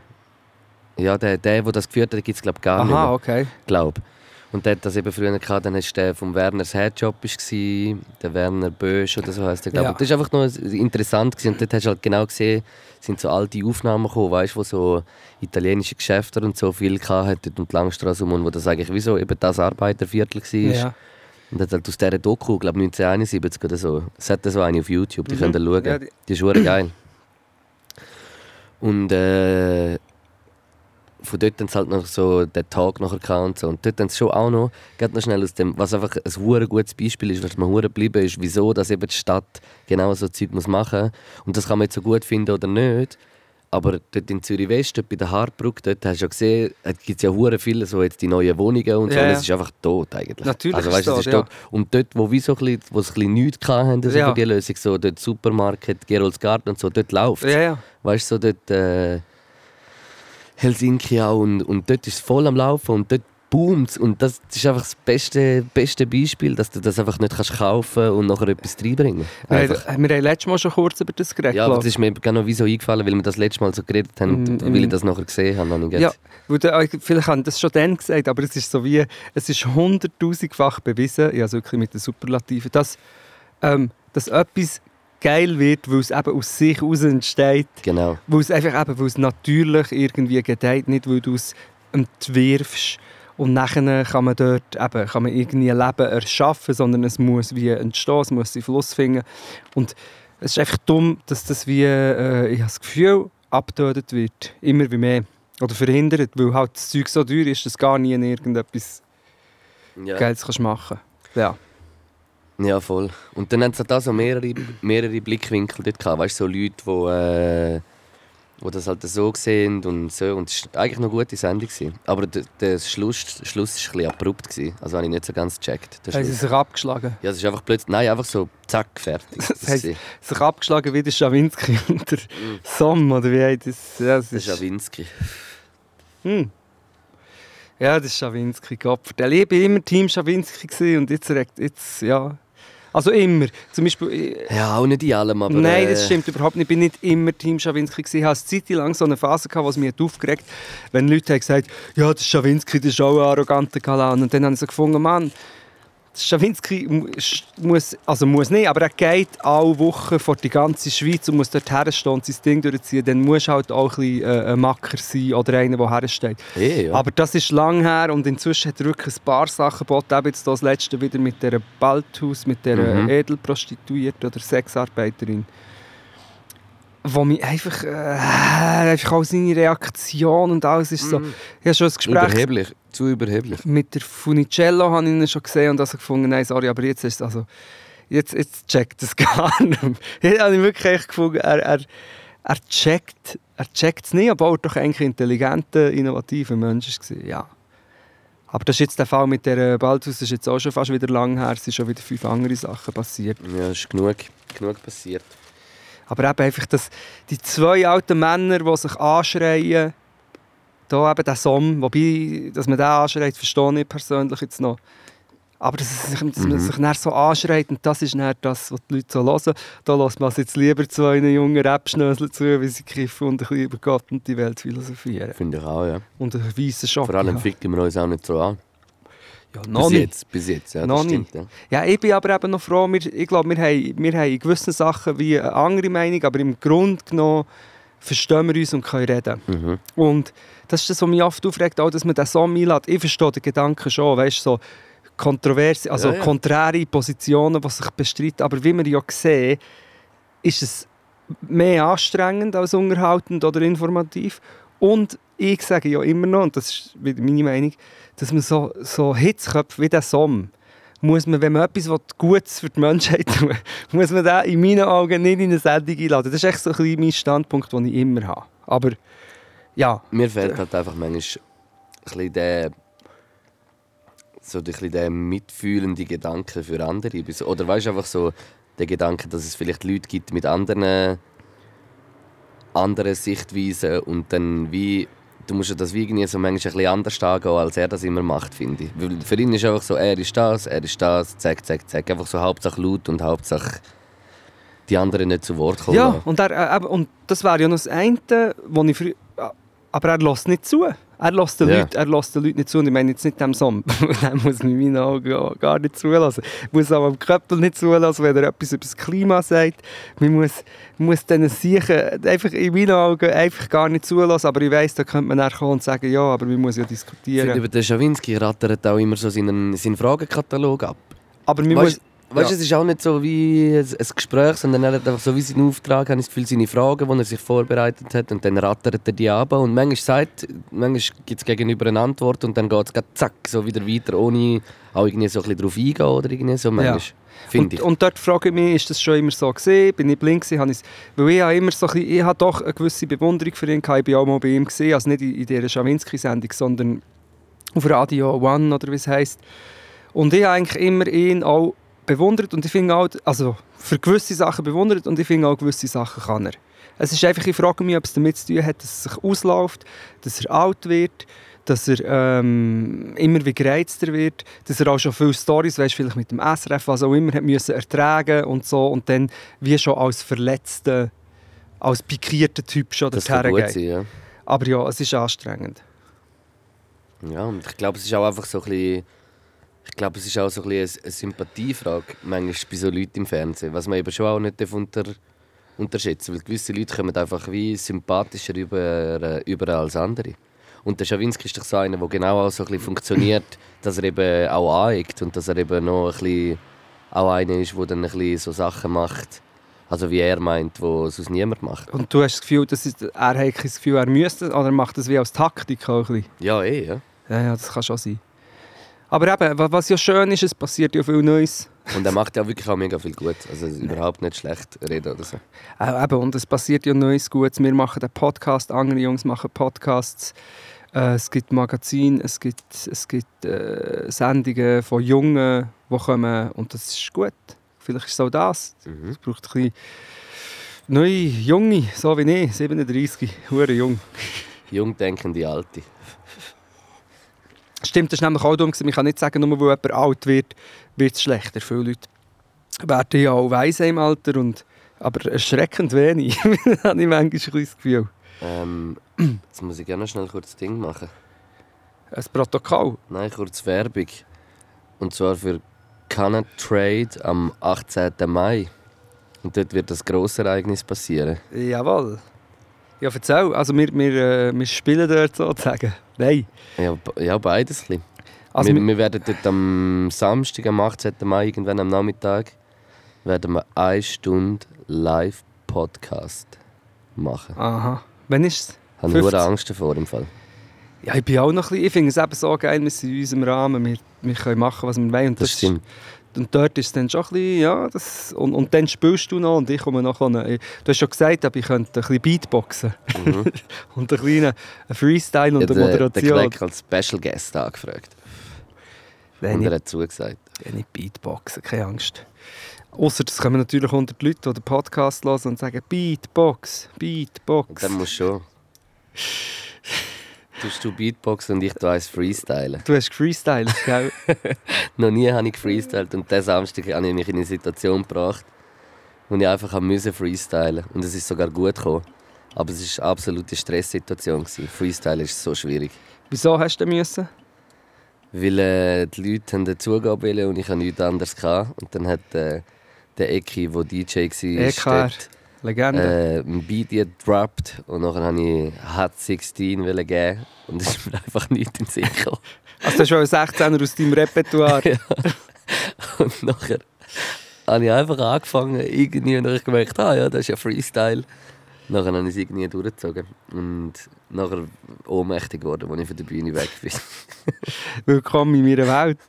Speaker 5: Ja, der, der, der das geführt hat, gibt es glaube gar nicht mehr.
Speaker 6: Aha, okay.
Speaker 5: Glaub. Und der hat das eben früher gehabt, dann war der vom Werners Headjob, war, der Werner Bösch oder so heisst der, glaub.
Speaker 6: Ja.
Speaker 5: Und das war einfach noch interessant gewesen. und dort hast du halt genau gesehen, sind so alte Aufnahmen gekommen, weißt, wo so italienische Geschäfte und so viel hatten dort um die Langstrasse rum, wo das eigentlich wie so eben das Arbeiterviertel war.
Speaker 6: Ja.
Speaker 5: Und hat halt aus dieser Doku, glaube 1971 oder so, es hat so eine auf YouTube, die könnt ihr schauen.
Speaker 6: Mhm. Ja, die-
Speaker 5: die ist geil. Und äh, von dort sie halt noch so den Tag nachher gehabt und so. Und dort sie schon auch noch, gerade noch schnell aus dem, was einfach ein hure gutes Beispiel ist, was mir hure geblieben ist, wieso dass eben die Stadt genau so Zeug muss machen Und das kann man jetzt so gut finden oder nicht. Aber dort in Zürich West, dort bei der Hartbrücke, dort hast du ja gesehen, es gibt ja hure viele so jetzt die neuen Wohnungen und so.
Speaker 6: Ja,
Speaker 5: Und es ist einfach tot eigentlich.
Speaker 6: Natürlich
Speaker 5: also, weißt,
Speaker 6: es
Speaker 5: es ist
Speaker 6: tot.
Speaker 5: Und dort, wo wir so ein bisschen, wo es ein bisschen nichts hatten, also
Speaker 6: Ja.
Speaker 5: von dieser Lösung, so dort Supermarkt, Geroldsgarten und so, dort läuft
Speaker 6: Ja, ja.
Speaker 5: Weißt du, so dort äh, Helsinki auch und, und dort ist es voll am Laufen und dort boomt Und das ist einfach das beste, beste Beispiel, dass du das einfach nicht kannst kaufen und nachher etwas reinbringen
Speaker 6: Wir,
Speaker 5: Einfach.
Speaker 6: haben, wir haben letztes Mal schon kurz über das geredet.
Speaker 5: Ja, aber das ist mir genau wie so eingefallen, weil wir das letzte Mal so geredet haben,
Speaker 6: Mm,
Speaker 5: weil ich
Speaker 6: mm.
Speaker 5: das nachher gesehen habe.
Speaker 6: Ja, weil äh, vielleicht haben das schon dann gesagt, aber es ist so wie, es ist hunderttausendfach bewiesen, ich habe es wirklich mit den Superlativen, dass, ähm, dass etwas geil wird, weil es eben aus sich heraus entsteht,
Speaker 5: Genau.
Speaker 6: weil es einfach eben, weil es natürlich irgendwie gedeiht, nicht weil du es entwirfst und nachher kann man dort eben, kann man irgendwie ein Leben erschaffen, sondern es muss wie entstehen, es muss seinen Fluss finden und es ist einfach dumm, dass das wie, äh, ich habe das Gefühl, abgetötet wird, immer wie mehr. Oder verhindert, weil halt das Zeug so teuer ist, dass gar nie irgendetwas
Speaker 5: Ja.
Speaker 6: Geiles kannst machen Ja.
Speaker 5: Ja, voll. Und dann haben sie da so mehrere, mehrere Blickwinkel dort gehabt. Weißt du, so Leute, die äh, wo das halt so sehen und so. Und es war eigentlich noch eine gute Sendung. Gewesen. Aber der, der Schluss, der Schluss war ein bisschen abrupt. Gewesen. Also habe ich nicht so ganz gecheckt. der
Speaker 6: Haben sie sich abgeschlagen?
Speaker 5: Ja, es ist einfach plötzlich, nein, einfach so zack, fertig. Das,
Speaker 6: Das sich abgeschlagen wie der Schawinski und der Som, oder wie heisst das? Ja, das ist,
Speaker 5: ist Schawinski.
Speaker 6: hm. ja, das ist Schawinski, Gott. Ich war immer Team Schawinski und jetzt, jetzt, ja... Also immer. Zum Beispiel... ich-
Speaker 5: Ja, auch nicht in allem, aber...
Speaker 6: Nein,
Speaker 5: äh,
Speaker 6: das stimmt überhaupt nicht. Ich bin nicht immer Team Schawinski. gewesen. Ich hatte eine Zeit lang so eine Phase, gehabt, was mich hat aufgeregt wenn Leute haben gesagt ja, das ist Schawinski, das ist auch ein arroganter Kalan. Und dann habe ich so gefunden, Mann, Schawinski mu- sch- muss, also muss nicht, aber er geht alle Wochen vor die ganze Schweiz und muss dort herstehen und sein Ding durchziehen. Dann muss halt auch ein, bisschen, äh, ein Macker sein oder einer, der hersteht.
Speaker 5: Eh, ja.
Speaker 6: Aber das ist lang her und inzwischen hat er wirklich ein paar Sachen geboten. Eben jetzt das letzte wieder mit der Balthus, mit der
Speaker 5: Mhm.
Speaker 6: Edelprostituierten oder Sexarbeiterin. Wo mich einfach, äh, einfach auch seine Reaktion und alles ist so. Ich habe schon ein Gespräch
Speaker 5: Überheblich, zu überheblich.
Speaker 6: mit der Funicello habe ich ihn schon gesehen und also gefunden, nein, sorry, aber jetzt ist es also, jetzt, jetzt checkt es gar nicht. Jetzt habe ich wirklich echt gefunden, er, er, er checkt er checkt es nicht, obwohl er doch eigentlich ein intelligenter, innovativer Mensch war. Ja. Aber das ist jetzt der Fall mit der Balthus, das ist jetzt auch schon fast wieder lang her, es sind schon wieder fünf andere Sachen passiert.
Speaker 5: Ja, es ist genug, genug passiert.
Speaker 6: Aber eben einfach, dass die zwei alten Männer, die sich anschreien, da eben der Som, wobei, dass man den anschreit, verstehe ich persönlich jetzt noch. Aber dass, es sich, dass man sich dann so anschreit und das ist dann das, was die Leute so hören. Da lässt man jetzt lieber zwei jungen Rapschnösel zu, wie sie kiffen und ein bisschen über Gott und die Welt philosophieren.
Speaker 5: Finde ich auch, ja.
Speaker 6: Und einen weißen Schock.
Speaker 5: Vor allem ficken wir uns auch nicht so an.
Speaker 6: Ja,
Speaker 5: Bis
Speaker 6: noch nicht.
Speaker 5: jetzt, bis jetzt, ja,
Speaker 6: Noch
Speaker 5: das stimmt. Ja.
Speaker 6: Ja, ich bin aber eben noch froh, wir, ich glaube, wir haben, wir haben in gewissen Sachen wie eine andere Meinung, aber im Grunde genommen verstehen wir uns und können reden.
Speaker 5: Mhm.
Speaker 6: Und das ist das, was mich oft aufregt, auch, dass man den Song einlädt. Ich verstehe den Gedanken schon, weißt so kontroverse, also
Speaker 5: Ja, ja.
Speaker 6: konträre Positionen, die sich bestreiten. Aber wie wir ja sehen, ist es mehr anstrengend als unterhaltend oder informativ. Und ich sage ja immer noch, und das ist wieder meine Meinung, dass man so, so Hitzköpfe wie der Song, muss man, wenn man etwas Gutes für die Menschheit tun muss man den in meinen Augen nicht in eine Sendung einladen. Das ist echt so ein bisschen mein Standpunkt, den ich immer habe. Aber ja,
Speaker 5: Mir fehlt halt einfach manchmal ein der, so ein der mitfühlende Gedanke für andere. Oder weißt du, einfach so der Gedanke, dass es vielleicht Leute gibt mit anderen, anderen Sichtweisen und dann wie. Du musst ja das wie irgendwie so manchmal ein bisschen anders angehen, als er das immer macht, finde ich. Weil für ihn ist einfach so, er ist das, er ist das, zack, zack, zack. Einfach so Hauptsache laut und Hauptsache die anderen nicht zu Wort kommen.
Speaker 6: Ja, und, er, äh, und das wäre ja noch das eine, wo ich frü- äh, aber er lässt nicht zu. Er lässt den,
Speaker 5: Ja.
Speaker 6: Leuten, er lässt den Leuten nicht zu. Und ich meine jetzt nicht dem Song. den muss man in meinen Augen gar nicht zulassen. Man muss auch am Köppel nicht zulassen, wenn er etwas über das Klima sagt. Man muss, muss diesen Siechen einfach in meinen Augen einfach gar nicht zulassen. Aber ich weiss, da könnte man dann kommen und sagen, ja, aber man muss ja
Speaker 5: Ich
Speaker 6: diskutieren.
Speaker 5: über den Schawinski rattert auch immer so seinen, seinen Fragenkatalog ab.
Speaker 6: Aber man
Speaker 5: Weißt,
Speaker 6: muss...
Speaker 5: weißt,
Speaker 6: ja.
Speaker 5: es ist auch nicht so wie ein, ein Gespräch, sondern er hat einfach so wie seinen Auftrag, habe ich das Gefühl, seine Fragen, die er sich vorbereitet hat und dann rattert er die ab und manchmal sagt, manchmal gibt es gegenüber eine Antwort und dann geht es zack, so wieder weiter, ohne auch irgendwie so ein bisschen drauf eingehen oder irgendwie so manchmal. Finde
Speaker 6: und,
Speaker 5: ich.
Speaker 6: und dort frage ich mich, ist das schon immer so gesehen? Bin ich blind gewesen? Habe Weil ich habe immer so ein bisschen, ich habe doch eine gewisse Bewunderung für ihn gehabt. Ich bin auch mal bei ihm gesehen, also nicht in, in dieser Schawinski-Sendung, sondern auf Radio One oder wie es heisst. Und ich habe eigentlich immer ihn auch bewundert und ich finde auch, also für gewisse Sachen bewundert und ich finde auch gewisse Sachen kann er. Es ist einfach, ich frage mich, ob es damit zu tun hat, dass er sich ausläuft, dass er alt wird, dass er ähm, immer wie gereizter wird, dass er auch schon viele Storys, weißt, vielleicht mit dem SRF, was auch immer, hat müssen ertragen und so und dann wie schon als verletzter, als pikierter Typ schon
Speaker 5: das
Speaker 6: dorthin geht.
Speaker 5: ja.
Speaker 6: Aber ja, es ist anstrengend.
Speaker 5: Ja, und ich glaube, es ist auch einfach so ein bisschen, ich glaube, es ist auch so ein bisschen eine, Sympathiefrage, manchmal bei so Leuten im Fernsehen, was man eben schon auch nicht unter, unterschätzen weil gewisse Leute kommen einfach wie sympathischer über, äh, über als andere. Und der Schawinski ist doch so einer, der genau auch so ein bisschen funktioniert, dass er eben auch aneckt und dass er eben noch ein bisschen auch einer ist, der dann ein bisschen so Sachen macht, also wie er meint, wo sonst niemand macht.
Speaker 6: Und du hast das Gefühl, das ist, er hat kein Gefühl, er müsste, oder er macht das wie als Taktik auch ein bisschen.
Speaker 5: Ja, eh, ja.
Speaker 6: Ja, ja, das kann schon sein. Aber eben, wa- was ja schön ist, es passiert ja viel Neues.
Speaker 5: Und er macht ja wirklich auch mega viel gut. Also überhaupt nicht schlecht reden oder so.
Speaker 6: Äh, eben, und es passiert ja Neues Gutes. Wir machen den Podcast, andere Jungs machen Podcasts. Äh, es gibt Magazine, es gibt, es gibt äh, Sendungen von Jungen, die kommen und das ist gut. Vielleicht ist es auch das. Es braucht ein bisschen neue, junge, so wie ich, 37, hure jung.
Speaker 5: Jung denkende Alte.
Speaker 6: Stimmt, das war nämlich auch dumm. gewesen. Ich kann nicht sagen, nur weil jemand alt wird, wird es schlechter. Viele Leute werden ja auch weise im Alter, und, aber erschreckend wenig. habe ich manchmal ein das Gefühl.
Speaker 5: Ähm, jetzt muss ich gerne schnell kurz ein Ding machen.
Speaker 6: Ein Protokoll.
Speaker 5: Nein, kurz Werbung. Und zwar für Canet Trade am 18. Mai. Und dort wird das grosse Ereignis passieren.
Speaker 6: Jawohl. Ja, erzähl. Also wir, wir, äh, wir spielen dort sozusagen. Nein.
Speaker 5: Ja, ja beides ein bisschen.
Speaker 6: Also
Speaker 5: wir,
Speaker 6: wir-
Speaker 5: werden dort am Samstag, am 18. Mai, irgendwann am Nachmittag, werden wir eine Stunde Live-Podcast machen.
Speaker 6: Aha. Wann ist es?
Speaker 5: Ich habe
Speaker 6: 50.
Speaker 5: nur Angst davor im Fall.
Speaker 6: Ja, ich bin auch noch ein bisschen, ich finde es eben so geil, wir sind in unserem Rahmen, wir, wir können machen, was wir wollen. Und
Speaker 5: Das
Speaker 6: ist-
Speaker 5: stimmt.
Speaker 6: Und dort ist es dann schon ein bisschen, ja, das, und, und dann spielst du noch und ich komme noch. Eine, du hast schon gesagt, aber ich könnte ein bisschen Beatboxen. und ein kleiner Freestyle und
Speaker 5: Mhm. Ja,
Speaker 6: eine
Speaker 5: der, der
Speaker 6: Moderation.
Speaker 5: Kleck als Special Guest angefragt.
Speaker 6: Nein,
Speaker 5: Und er hat zugesagt.
Speaker 6: ja, nicht Beatboxen, keine Angst. Außer das kommen natürlich unter die Leute, die den Podcast hören und sagen Beatbox,
Speaker 5: Und
Speaker 6: Beatbox.
Speaker 5: dann musst du schon. Tust du Beatboxen und ich tu eins freestylen.
Speaker 6: Du hast gefreestylt, gell?
Speaker 5: Noch nie habe ich gefreestylt und diesen Samstag habe ich mich in eine Situation gebracht, wo ich einfach müssen freestylen Und es ist sogar gut gekommen. Aber es war eine absolute Stresssituation. gewesen. Freestylen ist so schwierig.
Speaker 6: Wieso hast du müssen?
Speaker 5: Weil äh, die Leute haben Zugabe wollen und ich hatte nichts anderes. Gehabt. Und dann hat äh, der Eki, der DJ war,
Speaker 6: EKR.
Speaker 5: dort,
Speaker 6: Legende.
Speaker 5: äh, ein Beat gedroppt und nachher wollte ich Hot 16 wollen geben und es ist mir einfach nichts in den Sinn gekommen.
Speaker 6: Also, du hast schon einen 16er aus deinem Repertoire.
Speaker 5: Ja. Und nachher habe ich einfach angefangen, irgendwie, und habe ich gemerkt, ah ja, das ist ja Freestyle. Nachher habe ich es irgendwie durchgezogen und nachher ohnmächtig geworden, als ich von der Bühne weg bin.
Speaker 6: Willkommen in meiner Welt.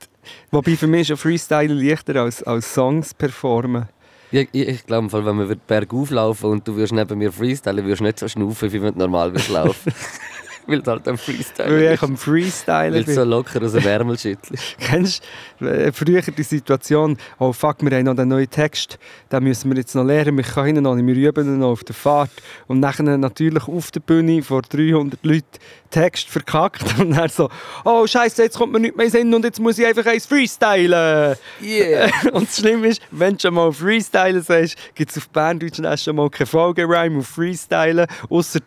Speaker 6: Wobei für mich ist ja Freestyle leichter als, als Songs performen.
Speaker 5: Ich, ich, glaube, wenn wir bergauf laufen und du würdest neben mir freestylen, würdest du nicht so schnaufen, wie wenn du normal würdest laufen. Weil du halt am Freestylen
Speaker 6: Weil ich am Freestylen
Speaker 5: Weil du so locker aus dem Ärmel schüttelst.
Speaker 6: Kennst du äh, früher die Situation, oh fuck, wir haben noch den neuen Text, den müssen wir jetzt noch lernen, wir können ihn noch nicht, wir üben ihn noch auf der Fahrt. Und nachher natürlich auf der Bühne vor 300 Leuten Text verkackt und dann so, oh scheiße, jetzt kommt mir nicht mehr Sinn und jetzt muss ich einfach eins freestylen.
Speaker 5: Yeah!
Speaker 6: Und das Schlimme ist, wenn du schon mal Freestylen sagst, gibt es auf Berndeutsch dann schon mal keine Folgereime auf Freestylen, außer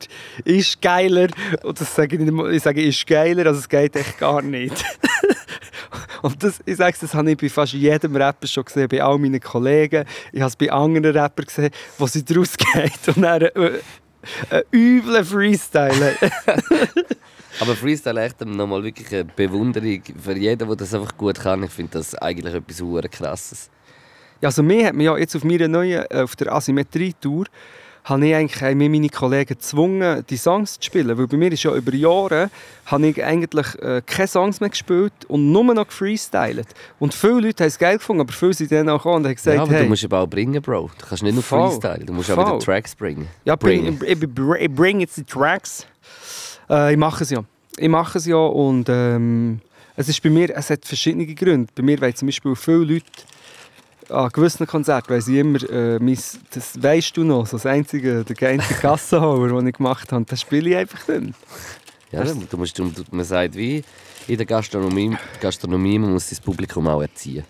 Speaker 6: ist geiler. Und das sage ich nicht ich sage ist geiler, also es geht echt gar nicht. Und das, ich sage das habe ich bei fast jedem Rapper schon gesehen, bei all meinen Kollegen. Ich habe es bei anderen Rappern gesehen, wo sie draus geht und dann äh, einen üblen Freestylen.
Speaker 5: Aber Freestyle echt nochmal wirklich eine Bewunderung für jeden, der das einfach gut kann. Ich finde das eigentlich etwas krasses.
Speaker 6: Ja, also mir hat man ja jetzt auf meiner neuen, äh, auf der Asymmetrie-Tour, habe ich eigentlich haben mich meine Kollegen gezwungen, die Songs zu spielen. Weil bei mir ist ja über Jahre, habe ich eigentlich äh, keine Songs mehr gespielt und nur noch gefreestylt. Und viele Leute haben es geil gefunden, aber viele sind dann auch gekommen und haben gesagt,
Speaker 5: ja, aber
Speaker 6: hey,
Speaker 5: du musst eben auch bringen, Bro. Du kannst nicht nur
Speaker 6: Voll.
Speaker 5: Freestyle, du musst auch wieder. Tracks bringen.
Speaker 6: Ja, bring, ich, ich, ich bring jetzt die Tracks. Äh, ich mache es ja. Ich mache es ja und ähm, es ist bei mir, es hat verschiedene Gründe. Bei mir wollen zum Beispiel viele Leute an gewissen Konzerten, weil sie immer, äh, mein, das weißt du noch, so das einzige, der einzige Gassenhauer, den ich gemacht habe, das spiele ich einfach dann.
Speaker 5: Ja, du musst, du, man sagt wie in der Gastronomie, Gastronomie man muss das Publikum auch erziehen.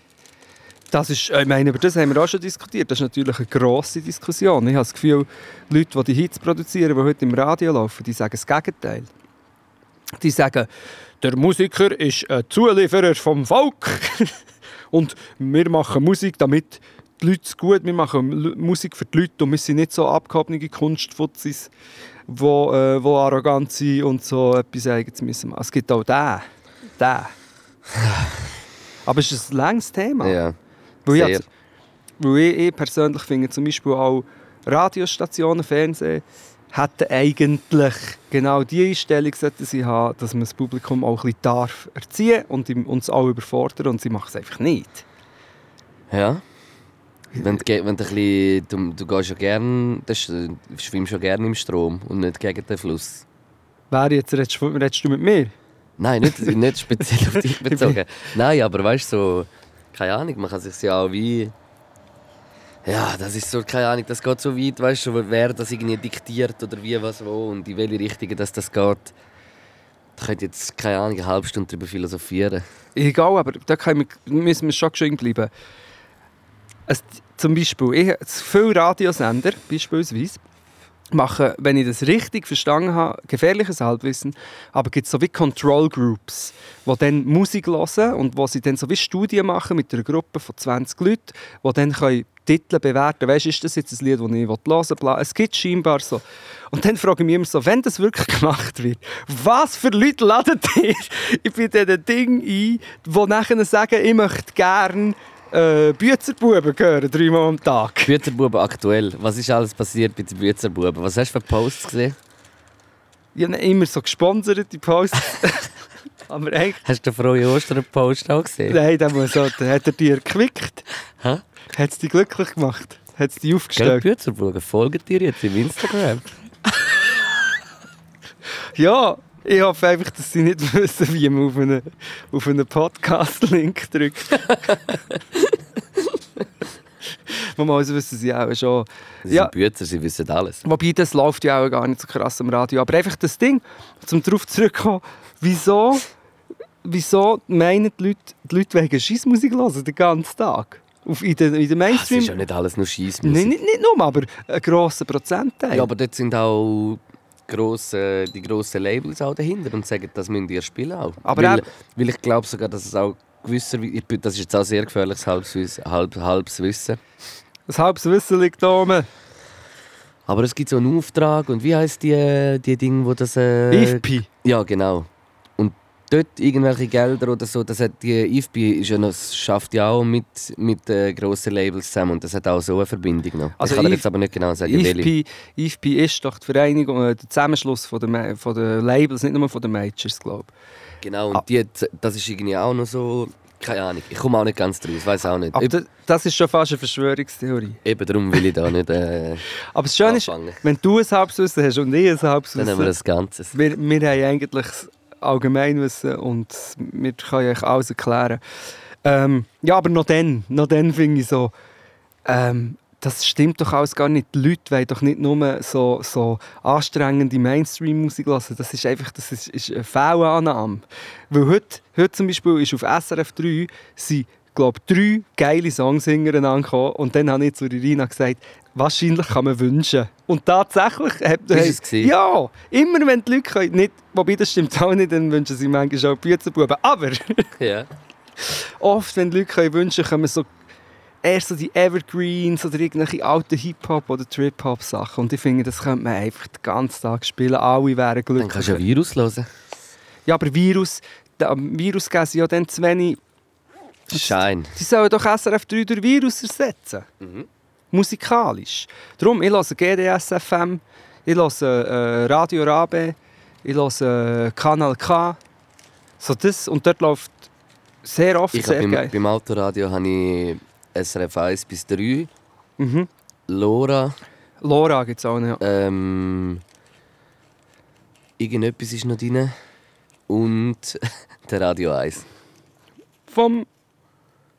Speaker 6: Das ist, äh, ich meine, über das haben wir auch schon diskutiert. Das ist natürlich eine grosse Diskussion. Ich habe das Gefühl, Leute, die die Hits produzieren, die heute im Radio laufen, die sagen das Gegenteil. Die sagen, der Musiker ist ein Zulieferer vom Volk. und wir machen Musik, damit die Leute es gut Wir machen Musik für die Leute und wir sind nicht so abgehobene Kunstfutzis, wo, äh, wo arrogant sind und so etwas Eigenes müssen machen. Es gibt auch den. Den. Aber es ist ein langes Thema.
Speaker 5: Ja.
Speaker 6: Weil, ich, weil ich, ich persönlich finde, zum Beispiel auch Radiostationen, Fernsehen, hätten eigentlich genau die Einstellung sollten sie haben, dass man das Publikum auch ein bisschen darf erziehen und uns auch überfordern und sie machen es einfach nicht.
Speaker 5: Ja. Wenn du, wenn du, ein bisschen, du, du gehst ja gern, du sch- schwimmst ja gerne im Strom und nicht gegen den Fluss.
Speaker 6: Wer jetzt redest, du- redest du mit mir?
Speaker 5: Nein, nicht, nicht speziell auf dich bezogen. Nein, aber weißt du, so, keine Ahnung, man kann sich ja auch wie. Ja, das ist so, keine Ahnung, das geht so weit, weißt du, wer das irgendwie diktiert oder wie, was, wo und in welche Richtung dass das geht. Da könnte jetzt, keine Ahnung, eine halbe Stunde darüber philosophieren.
Speaker 6: Egal, aber da wir, müssen wir schon schön bleiben. Es, zum Beispiel, ich, viele Radiosender, beispielsweise, machen, wenn ich das richtig verstanden habe, gefährliches Halbwissen, aber gibt es so wie Control Groups, die dann Musik hören und wo sie dann so wie Studien machen mit einer Gruppe von 20 Leuten, die dann können Titel bewerten Weißt du, ist das jetzt ein Lied, das ich hören will? Bla. Es gibt scheinbar so. Und dann frage ich mich immer so, wenn das wirklich gemacht wird, was für Leute laden ihr bei diesen Dingen ein, die nachher sagen, ich möchte gerne äh, Büzerbuben hören, dreimal am Tag?
Speaker 5: Büzerbuben aktuell, was ist alles passiert bei den Büzerbuben? Was hast du für Posts gesehen?
Speaker 6: Ich habe immer so gesponserte Posts. aber
Speaker 5: Hast du den Frohe Ostern-Post auch gesehen?
Speaker 6: nein, der muss so, der hat er dich erquickt.
Speaker 5: Hä?
Speaker 6: Hat es dich glücklich gemacht? Hat es dich
Speaker 5: Gell,
Speaker 6: aufgestellt?
Speaker 5: Büzerbuben, folgen dir jetzt im Instagram?
Speaker 6: Ja, ich hoffe einfach, dass sie nicht wissen, wie man auf einen, auf einen Podcast-Link drückt. Mal also wissen sie auch schon.
Speaker 5: Das
Speaker 6: Ja.
Speaker 5: sind Büzer, sie wissen alles.
Speaker 6: Wobei, das läuft ja auch gar nicht so krass am Radio. Aber einfach das Ding, um darauf zurückzukommen, wieso, wieso meinen die Leute, die Leute wegen Scheissmusik hören den ganzen Tag? Auf, in den, in den
Speaker 5: Ach, es
Speaker 6: Mainstream...
Speaker 5: ist ja nicht alles nur Scheissmusik.
Speaker 6: Nein, nicht, nicht nur, aber ein grosser Prozentteil.
Speaker 5: Ja, aber dort sind auch grosse, die grossen Labels auch dahinter und sagen, das müsst ihr spielen auch.
Speaker 6: Aber
Speaker 5: weil,
Speaker 6: auch-
Speaker 5: weil ich glaube sogar, dass es auch gewisser, das ist jetzt auch sehr gefährliches halbes, halb, halbes Wissen.
Speaker 6: Ein halbes Wissen liegt da oben.
Speaker 5: Aber es gibt so einen Auftrag und wie heißt die, die Dinge, wo das... Äh,
Speaker 6: IFP.
Speaker 5: Ja, genau. Dort irgendwelche Gelder oder so, das hat die IFB ist ja noch, schafft ja auch mit, mit äh, grossen Labels zusammen und das hat auch so eine Verbindung noch.
Speaker 6: Also
Speaker 5: ich kann
Speaker 6: IF-
Speaker 5: jetzt aber nicht genau sagen.
Speaker 6: IFP, IFP ist doch die Vereinigung, äh, der Zusammenschluss von der, von der Labels, nicht nur von den Majors, glaube ich.
Speaker 5: Genau, und
Speaker 6: Ah.
Speaker 5: die, das ist irgendwie auch noch so... Keine Ahnung, ich komme auch nicht ganz draus, weiß auch nicht.
Speaker 6: Aber das, das ist schon fast eine Verschwörungstheorie.
Speaker 5: eben darum will ich da nicht äh,
Speaker 6: Aber das Schöne ist,
Speaker 5: anfangen.
Speaker 6: wenn du ein Halbwissen hast und ich ein Halbwissen,
Speaker 5: Dann haben wir das Ganzes.
Speaker 6: wir, wir haben eigentlich Allgemeinwissen und wir können euch alles erklären. Ähm, ja, aber noch dann, noch dann finde ich so, ähm, das stimmt doch alles gar nicht. Die Leute wollen doch nicht nur so, so anstrengende Mainstream-Musik hören. Das ist einfach das ist, ist eine Fehlannahme. Weil heute, heute zum Beispiel ist auf SRF 3 sind, glaube drei geile Songs hintereinander gekommen. Und dann habe ich zu Irina gesagt, wahrscheinlich kann man wünschen. Und tatsächlich... Hat,
Speaker 5: Ist es gewesen?
Speaker 6: ja, immer wenn die Leute können, nicht, wobei das stimmt auch nicht, dann wünschen sie manchmal auch Büzenbuben. Aber
Speaker 5: Ja.
Speaker 6: oft, wenn die Leute können wünschen können, so eher so die Evergreens oder irgendwelche alten Hip-Hop- oder Trip-Hop-Sachen. Und ich finde, das könnte man einfach den ganzen Tag spielen. Alle wären
Speaker 5: Dann
Speaker 6: glücklich.
Speaker 5: kannst du ja Virus hören.
Speaker 6: Ja, aber Virus, da, Virus geben sie ja dann zu wenig.
Speaker 5: Schein.
Speaker 6: Sie sollen doch SRF 3 durch Virus ersetzen. Musikalisch. Darum, ich höre GDS FM, ich höre äh, Radio Rabe, ich höre äh, Kanal K. So das, und dort läuft sehr oft
Speaker 5: Ich
Speaker 6: sehr
Speaker 5: beim,
Speaker 6: geil.
Speaker 5: beim Autoradio habe ich SRF 1 bis 3,
Speaker 6: Mhm.
Speaker 5: Lora,
Speaker 6: Lora gibt es auch noch.
Speaker 5: ähm, irgendetwas ist noch drin und der Radio 1.
Speaker 6: Vom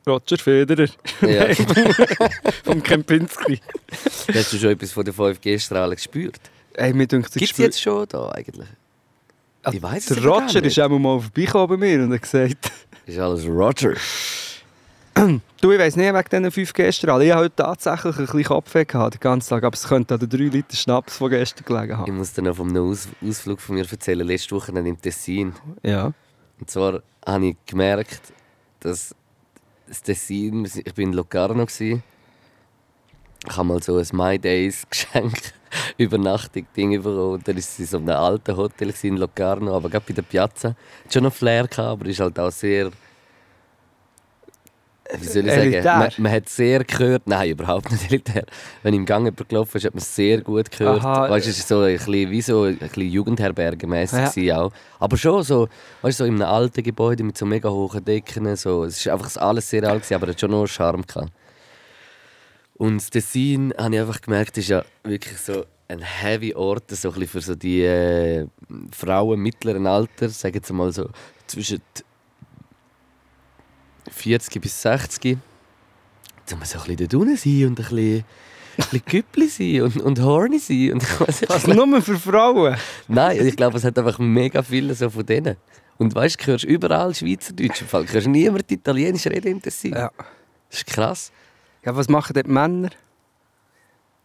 Speaker 6: Roger Federer.
Speaker 5: Ja.
Speaker 6: Vom Kempinski.
Speaker 5: Hast du schon etwas von der 5G-Strahlen gespürt? Gibt es jetzt schon da eigentlich? Ich weiss es
Speaker 6: Roger
Speaker 5: nicht.
Speaker 6: ist auch mal vorbeigekommen bei mir und hat gesagt,
Speaker 5: Ist alles Roger.
Speaker 6: du, ich weiss nicht wegen diesen 5G-Strahlen. Ich habe heute tatsächlich ein bisschen Kopfweh gehabt, den ganzen Tag, aber es könnte an den 3 Liter Schnaps von gestern gelegen
Speaker 5: Ich
Speaker 6: haben.
Speaker 5: muss dir noch von einem Aus Ausflug von mir erzählen. Letzte Woche im Tessin.
Speaker 6: Ja.
Speaker 5: Und zwar habe ich gemerkt, dass das Tessin, ich bin in Locarno gsi. Ich habe mal so ein My Days Geschenk Übernachtung Ding bekommen. Und dann sie so in einem alten Hotel in Locarno, aber gerade bei der Piazza. Hat schon noch Flair aber ist halt auch sehr wie soll ich sagen, man, man hat sehr gehört, nein, überhaupt nicht elitär. Wenn im Gang gelaufen ist, hat man es sehr gut gehört.
Speaker 6: Aha.
Speaker 5: Weißt du, es war so ein bisschen, wie so ein bisschen Jugendherbergemässig
Speaker 6: Ja.
Speaker 5: auch. Aber schon so, weißt du, so in einem alten Gebäude mit so mega hohen Decken. So. Es war einfach alles sehr alt, aber es hat schon noch Charme. Gehabt. Und das Tessin, habe ich einfach gemerkt, ist ja wirklich so ein heavy Ort, so ein bisschen für so die äh, Frauen mittleren Alters, sagen wir mal so zwischen 40 bis 60. Da muss so ein bisschen dort unten sein und ein bisschen, bisschen Güppli sein und, und horny sein. Und ich weiss nicht,
Speaker 6: Was nur für Frauen?
Speaker 5: Nein, ich glaube, es hat einfach mega viele so von denen. Und weißt du, hörst überall Schweizerdeutsch. Im Fall. Du hörst niemand Italienisch reden im Tessin.
Speaker 6: Ja.
Speaker 5: Das ist krass.
Speaker 6: Ja, was machen dort Männer?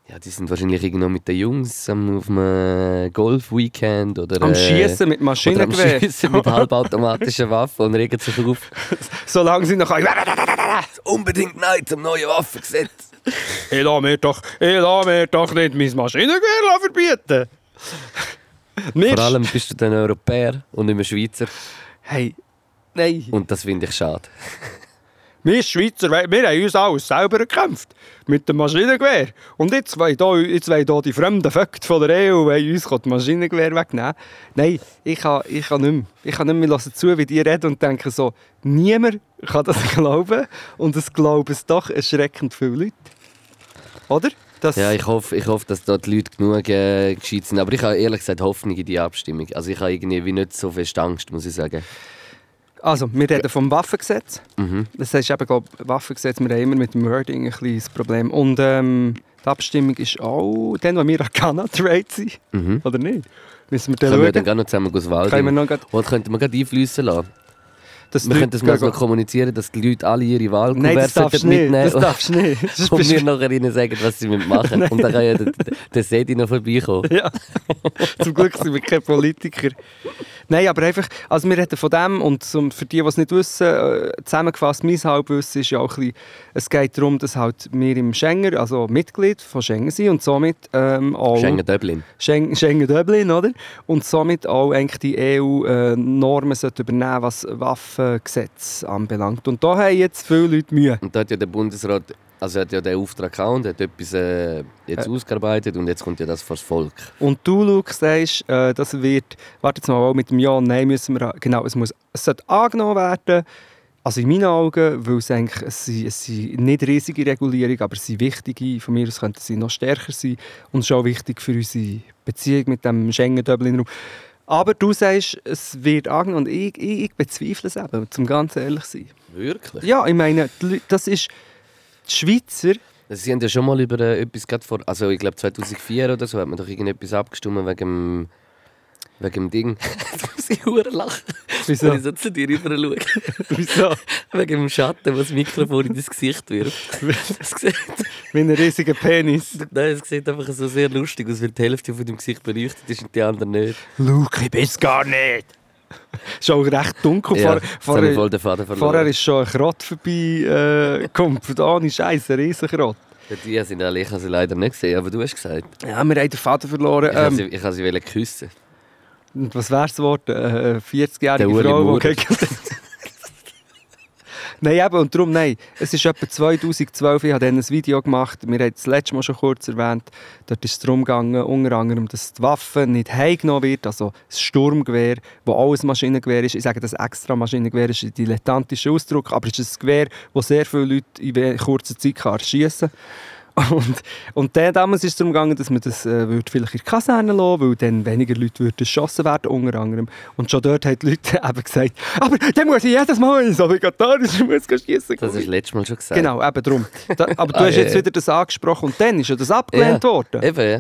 Speaker 5: Ja, die sind wahrscheinlich irgendwo mit den Jungs am, auf einem Golf-Weekend oder...
Speaker 6: Am
Speaker 5: äh,
Speaker 6: Schießen mit
Speaker 5: Oder am
Speaker 6: Maschinengewehr.
Speaker 5: Schiessen mit halbautomatischen Waffen und regen sich auf.
Speaker 6: Solange sie noch
Speaker 5: Unbedingt Nein zum neuen Waffengesetz.
Speaker 6: Ich lasse mir doch, ich lasse mir doch nicht mein Maschinengewehr verbieten. Wir
Speaker 5: Vor allem bist du dann Europäer und nicht mehr Schweizer.
Speaker 6: Hey, nein.
Speaker 5: Und das finde ich schade.
Speaker 6: Wir Schweizer, wir haben uns alles selber gekämpft. Mit dem Maschinengewehr. Und jetzt wollen hier, die fremden Vögte von der EU uns das Maschinengewehr wegnehmen. Nein, ich kann, ich kann nicht mehr. Ich kann nicht mehr hören zu, wie die reden und denken so, niemand kann das glauben. Und es glauben es doch erschreckend viele Leute. Oder? Das,
Speaker 5: Ja, ich hoffe, ich hoffe dass da die Leute genug äh, gescheit sind. Aber ich habe ehrlich gesagt Hoffnung in die Abstimmung. Also ich habe irgendwie wie nicht so fest Angst, muss ich sagen.
Speaker 6: Also, wir reden vom Waffengesetz.
Speaker 5: Mhm.
Speaker 6: Das heißt eben, glaub, Waffengesetz, wir haben immer mit dem Wording ein kleines Problem. Und ähm, die Abstimmung ist auch dann, wo wir an Ghana trade sind.
Speaker 5: Mhm.
Speaker 6: Oder nicht? Müssen wir dann
Speaker 5: Können wir
Speaker 6: schauen.
Speaker 5: dann gerne noch zusammen aus Wald
Speaker 6: Können wir noch grad-
Speaker 5: Oder könnten wir gerade einfließen lassen?
Speaker 6: Dass
Speaker 5: Wir könnten das mal so kommunizieren, dass die Leute alle ihre
Speaker 6: Nein,
Speaker 5: Wahlkuverts mitnehmen
Speaker 6: nicht. Das darfst du nicht. Das
Speaker 5: und wir nachher ihnen sagen, was sie machen müssen. Und dann kann ja der, der Sedi noch vorbeikommen.
Speaker 6: Ja, zum Glück sind wir keine Politiker. Nein, aber einfach, also wir reden von dem und für die, die es nicht wissen, äh, zusammengefasst, mein Halbwissen ist ja auch ein bisschen, es geht darum, dass halt wir im Schengen, also Mitglied von Schengen sind und somit ähm, auch...
Speaker 5: Schengen Dublin.
Speaker 6: Schengen, Schengen Dublin, oder? Und somit auch eigentlich die EU-Normen sollte übernehmen, was Waffengesetz anbelangt. Und da haben jetzt viele Leute Mühe.
Speaker 5: Und da hat ja der Bundesrat also hat ja den Auftrag gehabt und hat etwas äh, jetzt ausgearbeitet und jetzt kommt ja das vors Volk.
Speaker 6: Und du, Luke, sagst, äh, das wird, warte jetzt mal, mit dem Ja und Nein müssen wir, genau, es, muss, es sollte angenommen werden, also in meinen Augen, weil es eigentlich, es sind, es sind nicht riesige Regulierungen, aber es sind wichtige, von mir aus könnten sie noch stärker sein und es ist auch wichtig für unsere Beziehung mit dem Schengen-Dublin-Raum. Aber du sagst, es wird angenommen und ich, ich, ich bezweifle es eben, zum ganz ehrlich sein.
Speaker 5: Wirklich?
Speaker 6: Ja, ich meine, Leute- das ist, die Schweizer,
Speaker 5: Sie haben ja schon mal über äh, etwas gerade vor, also ich glaube 2004 oder so, hat man doch irgendetwas abgestimmt wegen wegen dem Ding. Jetzt muss ich hure lachen,
Speaker 6: Wieso?
Speaker 5: wenn ich so zu dir rüber schaue.
Speaker 6: wieso?
Speaker 5: wegen dem Schatten, wo das Mikrofon in das Gesicht wirft. Das sieht,
Speaker 6: Wie ein riesiger Penis.
Speaker 5: nein, es sieht einfach so sehr lustig aus, weil die Hälfte von deinem Gesicht beleuchtet ist und die andere nicht.
Speaker 6: Luke, ich bin's gar nicht. ist auch recht dunkel.
Speaker 5: Ja,
Speaker 6: vorher,
Speaker 5: verloren.
Speaker 6: vorher ist schon ein Krott vorbei äh, gekommen. Ohne Scheiß, ein riesen Krott.
Speaker 5: Die sind alle, ich habe sie leider nicht gesehen, aber du hast gesagt.
Speaker 6: Ja, wir haben den Faden verloren.
Speaker 5: Ich
Speaker 6: Ähm,
Speaker 5: sie, ich sie küssen.
Speaker 6: Und was wär's geworden? Eine
Speaker 5: Der
Speaker 6: 40-jährige
Speaker 5: Uli
Speaker 6: Frau, die. Nein, eben, und darum, nein. Es ist etwa 2012, ich habe dann ein Video gemacht, wir haben es das letzte Mal schon kurz erwähnt, dort ist es darum gegangen, unter anderem, dass die Waffe nicht heimgenommen wird, also das Sturmgewehr, wo alles Maschinengewehr ist. Ich sage, das extra Maschinengewehr ist ein dilettantischer Ausdruck, aber es ist ein Gewehr, das sehr viele Leute in kurzer Zeit kann erschiessen kann. Und, und dann damals ist es darum gegangen, dass man das äh, würde vielleicht in die Kaserne lassen weil dann weniger Leute würden erschossen werden, unter anderem. Und schon dort haben die Leute eben gesagt, aber dann muss ich jedes Mal ins Obligatorische muss schiessen.
Speaker 5: Das hast du letztes Mal schon gesagt.
Speaker 6: Genau, eben darum. Da, aber du
Speaker 5: Ah,
Speaker 6: hast
Speaker 5: ja,
Speaker 6: jetzt
Speaker 5: ja.
Speaker 6: wieder das angesprochen und dann ist ja das abgelehnt
Speaker 5: Ja.
Speaker 6: worden.
Speaker 5: Eben, ja.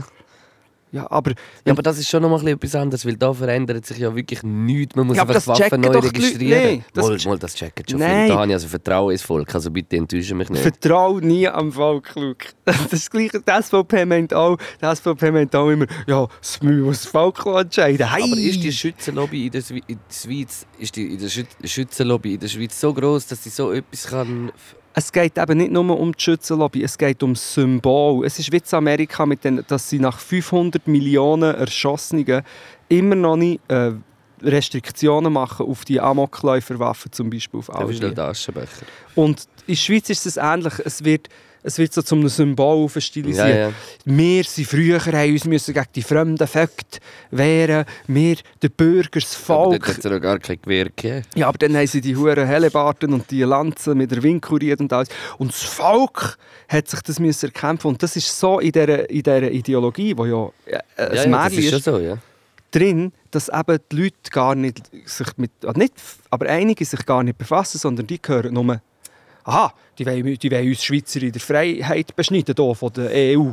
Speaker 6: Ja, aber,
Speaker 5: Ja, aber das ist schon noch mal etwas anderes, weil da verändert sich ja wirklich nichts. Man muss
Speaker 6: Ja,
Speaker 5: einfach
Speaker 6: das
Speaker 5: Waffen neu registrieren.
Speaker 6: nicht. Das
Speaker 5: mal, mal, das checken schon
Speaker 6: Nein.
Speaker 5: ich also Vertrauen ins Volk, also bitte enttäusche mich nicht.
Speaker 6: Vertrau nie am Volk, Luke. Das ist das Gleiche. Die SVP meint auch, die SVP meint auch immer, ja, das muss das Volk entscheiden. Hey.
Speaker 5: Aber ist die Schützenlobby in der, Schwe- in der Schweiz, ist die in der Schüt Schützenlobby in der Schweiz so groß, dass sie so etwas kann...
Speaker 6: Es geht eben nicht nur um die Schützenlobby, es geht um das Symbol. Es ist wie in Amerika, mit den, dass sie nach 500 Millionen Erschossenen immer noch nicht äh, Restriktionen machen auf die Amokläuferwaffen, zum Beispiel auf
Speaker 5: Aschenbecher.
Speaker 6: Und in der Schweiz ist es ähnlich. Es wird, es wird so zum Symbol verstilisiert.
Speaker 5: Ja, ja.
Speaker 6: Wir sind früher haben uns müssen gegen die fremden Vögte wehren. Wir, der Bürger, das
Speaker 5: Aber
Speaker 6: Volk.
Speaker 5: dort hat es ja gar kein Gewehr.
Speaker 6: Ja, aber dann haben sie die huren Hellebarten und die Lanzen mit der Wind kuriert und alles. Und das Volk hat sich das müssen erkämpfen. Und das ist so in dieser, in dieser Ideologie, die ja äh, ein
Speaker 5: Ja, ja, das ist
Speaker 6: ist,
Speaker 5: so, ja.
Speaker 6: drin, dass eben die Leute gar nicht sich mit, nicht, aber einige sich gar nicht befassen, sondern die hören nur, aha, die wollen, die wollen uns Schweizer in der Freiheit beschneiden hier von der EU.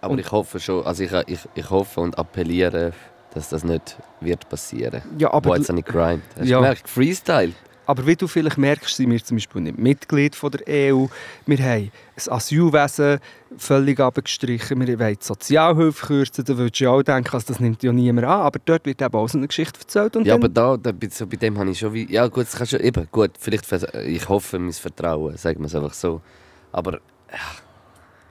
Speaker 5: Aber
Speaker 6: Und-
Speaker 5: ich hoffe schon, also ich, ich, ich hoffe und appelliere, dass das nicht wird passieren.
Speaker 6: Ja, aber,
Speaker 5: Boah, jetzt ich gerimt. Hast du
Speaker 6: Ja.
Speaker 5: gemerkt? Freestyle.
Speaker 6: Aber wie du vielleicht merkst, sind wir zum Beispiel nicht Mitglied von der EU. Wir haben das Asylwesen völlig abgestrichen. Wir wollen die Sozialhilfe kürzen. Da würdest du ja auch denken, also das nimmt ja niemand an. Aber dort wird eben auch so eine Geschichte erzählt. Und
Speaker 5: Ja, aber da, da, bei- so bei dem habe ich schon wie... Ja gut, das kannst du eben, gut, vielleicht, ich hoffe, mein Vertrauen, sagen wir es einfach so. Aber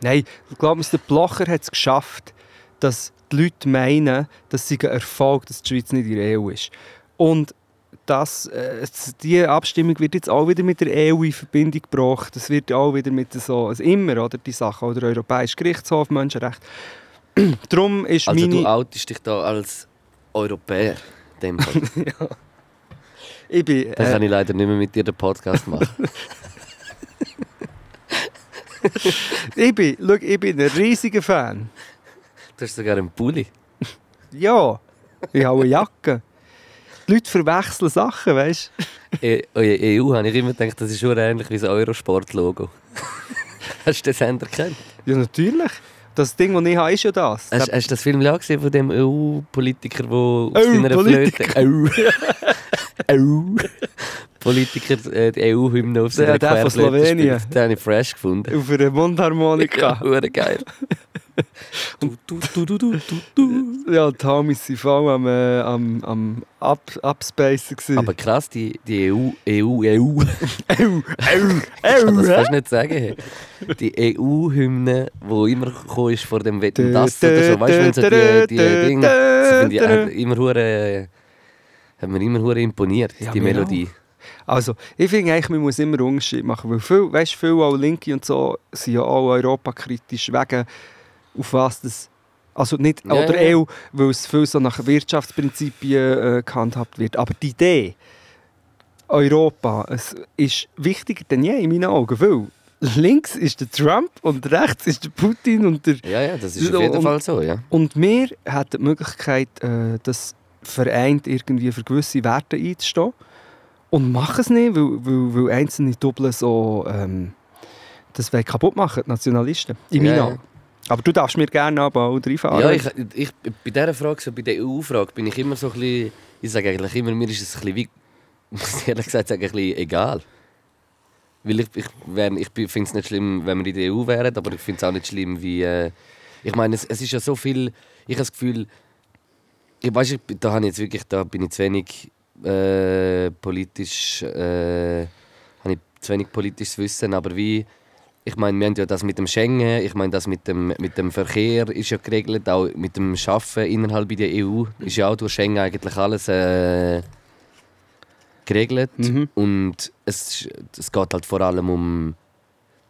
Speaker 6: Nein, ich glaube, der Blocher hat es geschafft, dass die Leute meinen, dass sie ein Erfolg, dass die Schweiz nicht in der EU ist. Und das, äh, diese Abstimmung wird jetzt auch wieder mit der EU in Verbindung gebracht. Das wird auch wieder mit so, also immer, oder, die Sache, oder Europäischer Gerichtshof, Menschenrecht. Darum ist
Speaker 5: also
Speaker 6: meine...
Speaker 5: du outest dich da als Europäer. Dem Fall.
Speaker 6: ich bin,
Speaker 5: Dann
Speaker 6: äh,
Speaker 5: kann ich leider nicht mehr mit dir den Podcast machen.
Speaker 6: ich, bin, schau, ich bin ein riesiger Fan.
Speaker 5: du hast sogar einen Pulli.
Speaker 6: Ja, ich habe eine Jacke. Die Leute verwechseln Sachen, weißt du?
Speaker 5: E EU habe ich immer gedacht, das ist schon ähnlich wie das Eurosport-Logo. hast du das erkannt?
Speaker 6: Ja, natürlich. Das Ding, das ich habe, ist ja das.
Speaker 5: Hast, hast du das Film ja gesehen von dem EU-Politiker, der auf
Speaker 6: Oh,
Speaker 5: seiner
Speaker 6: Politiker.
Speaker 5: Flöte... EU. EU. Politiker, äh, die EU-Hymne auf seiner
Speaker 6: der von Slowenien.
Speaker 5: Den habe ich fresh gefunden.
Speaker 6: Auf einer Mundharmonika.
Speaker 5: Ja, geil. Du, du, du, du, du, du, du.
Speaker 6: Ja, die Homies waren voll am, äh, am, am Up, Upspacen. gewesen.
Speaker 5: Aber krass, die, die EU, EU, EU.
Speaker 6: Au, au,
Speaker 5: Ich kann das
Speaker 6: au,
Speaker 5: fast nicht sagen. Die EU-Hymne, die immer gekommen ist vor dem Wetten, das oder so. Weißt du, wenn so die, die Dinge. Das finde ich hat immer hure, hat mir immer hure imponiert, die
Speaker 6: mir
Speaker 5: Melodie.
Speaker 6: Also, ich finde eigentlich, man muss immer Unterschied machen. Weil viel, weißt, viel auch Linke und so sind ja auch europakritisch wegen, auf was das. Also nicht,
Speaker 5: Ja,
Speaker 6: oder
Speaker 5: ja.
Speaker 6: EU, weil es viel so nach Wirtschaftsprinzipien äh, gehandhabt wird. Aber die Idee, Europa, es ist wichtiger denn je in meinen Augen. Weil links ist der Trump und rechts ist der Putin und der
Speaker 5: Ja, ja, das ist auf jeden
Speaker 6: Und-
Speaker 5: Fall so, ja.
Speaker 6: Und wir haben die Möglichkeit, äh, das vereint irgendwie für gewisse Werte einzustehen. Und machen es nicht, weil, weil, weil einzelne Doppel so ähm, das wollen kaputt machen, die Nationalisten. In
Speaker 5: Ja,
Speaker 6: meinen
Speaker 5: ja.
Speaker 6: Augen. Aber du darfst mir gerne aber auch reinfahren.
Speaker 5: Ja, ich, ich, bei dieser Frage, so bei der EU-Frage, bin ich immer so ein bisschen, ich sage eigentlich immer, mir ist es ein bisschen wie, muss ich ehrlich gesagt sagen, ein bisschen egal. Weil ich, ich, wär- ich finde es nicht schlimm, wenn wir in der EU wären, aber ich finde es auch nicht schlimm, wie, äh, ich meine, es, es ist ja so viel, ich habe das Gefühl, ich weiß, ich, da, habe ich jetzt wirklich, da bin ich zu wenig äh, politisch, äh, habe ich zu wenig politisches Wissen, aber wie, ich meine, wir haben ja das mit dem Schengen, ich meine, das mit dem, mit dem Verkehr ist ja geregelt, auch mit dem Schaffen innerhalb der EU ist ja auch durch Schengen eigentlich alles äh, geregelt.
Speaker 6: Mhm.
Speaker 5: Und es, es geht halt vor allem um.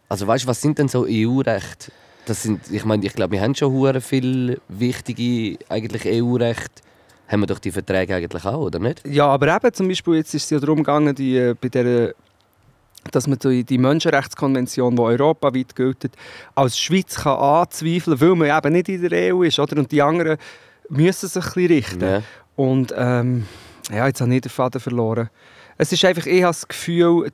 Speaker 5: Also weißt du, was sind denn so EU-Rechte? Das sind, ich meine, ich glaube, wir haben schon hure viel wichtige eigentlich EU-Rechte. Haben wir doch die Verträge eigentlich auch, oder nicht?
Speaker 6: Ja, aber eben zum Beispiel jetzt ist es ja darum gegangen, die, äh, bei der, dass man die, Menschenrechtskonvention, die europaweit gilt, als Schweiz kann anzweifeln weil man eben nicht in der EU ist. Oder? Und die anderen müssen sich ein bisschen richten.
Speaker 5: Ja.
Speaker 6: Und ähm, ja, jetzt habe ich den Faden verloren. Es ist einfach, ich habe das Gefühl,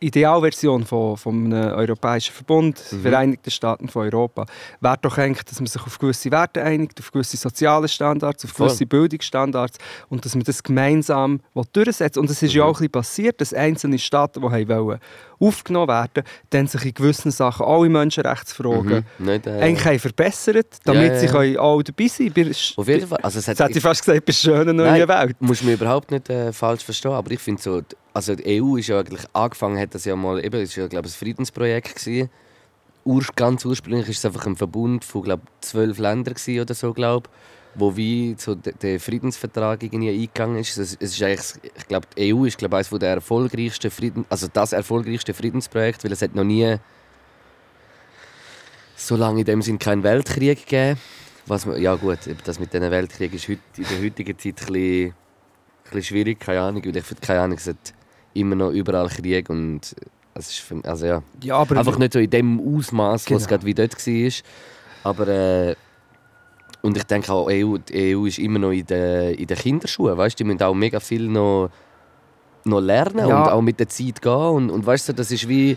Speaker 6: die Idealversion von, von einem europäischen Verbund,
Speaker 5: Mhm.
Speaker 6: Vereinigten Staaten von Europa, wäre doch eigentlich, dass man sich auf gewisse Werte einigt, auf gewisse soziale Standards, auf
Speaker 5: Voll.
Speaker 6: gewisse Bildungsstandards und dass man das gemeinsam durchsetzt. Und es ist
Speaker 5: Mhm.
Speaker 6: ja auch ein bisschen passiert, dass einzelne Staaten, die haben wollen, aufgenommen werden, dann sich in gewissen Sachen alle Menschenrechtsfragen
Speaker 5: Mhm. Nicht, äh,
Speaker 6: eigentlich haben verbessert, damit
Speaker 5: Ja, ja,
Speaker 6: sie
Speaker 5: ja.
Speaker 6: auch dabei sein können.
Speaker 5: Auf jeden Fall. Also es hat,
Speaker 6: Jetzt hätte ich fast gesagt, bei schönen neuen
Speaker 5: Nein,
Speaker 6: Welt.
Speaker 5: Muss mir überhaupt nicht äh, falsch verstehen, aber ich finde so, also die EU ist ja eigentlich angefangen, hat das ja mal, eben, ist ja glaube ich ein Friedensprojekt gewesen. Ur, ganz ursprünglich ist es einfach ein Verbund von glaube zwölf Ländern oder so glaube. Wo wie so de- der Friedensvertrag irgendwie eingegangen ist. Es, es ist eigentlich, ich glaube, die EU ist glaube eines der erfolgreichsten Frieden, also das erfolgreichste Friedensprojekt, weil es hat noch nie so lange in dem Sinn keinen Weltkrieg gegeben. Was man, ja gut, das mit diesen Weltkrieg ist heut, in der heutigen Zeit ein bisschen, ein bisschen schwierig, keine Ahnung, weil ich finde, keine Ahnung, es hat immer noch überall Krieg und es ist, für- also ja,
Speaker 6: Ja, aber
Speaker 5: Einfach nicht so in dem Ausmaß,
Speaker 6: Genau.
Speaker 5: was gerade wie dort war. Aber äh, und ich denke auch, EU, die EU ist immer noch in den, in den Kinderschuhen. Weißt? Die müssen auch mega viel noch, noch lernen
Speaker 6: Ja.
Speaker 5: und auch mit der Zeit gehen. Und, und weißt du, das ist wie.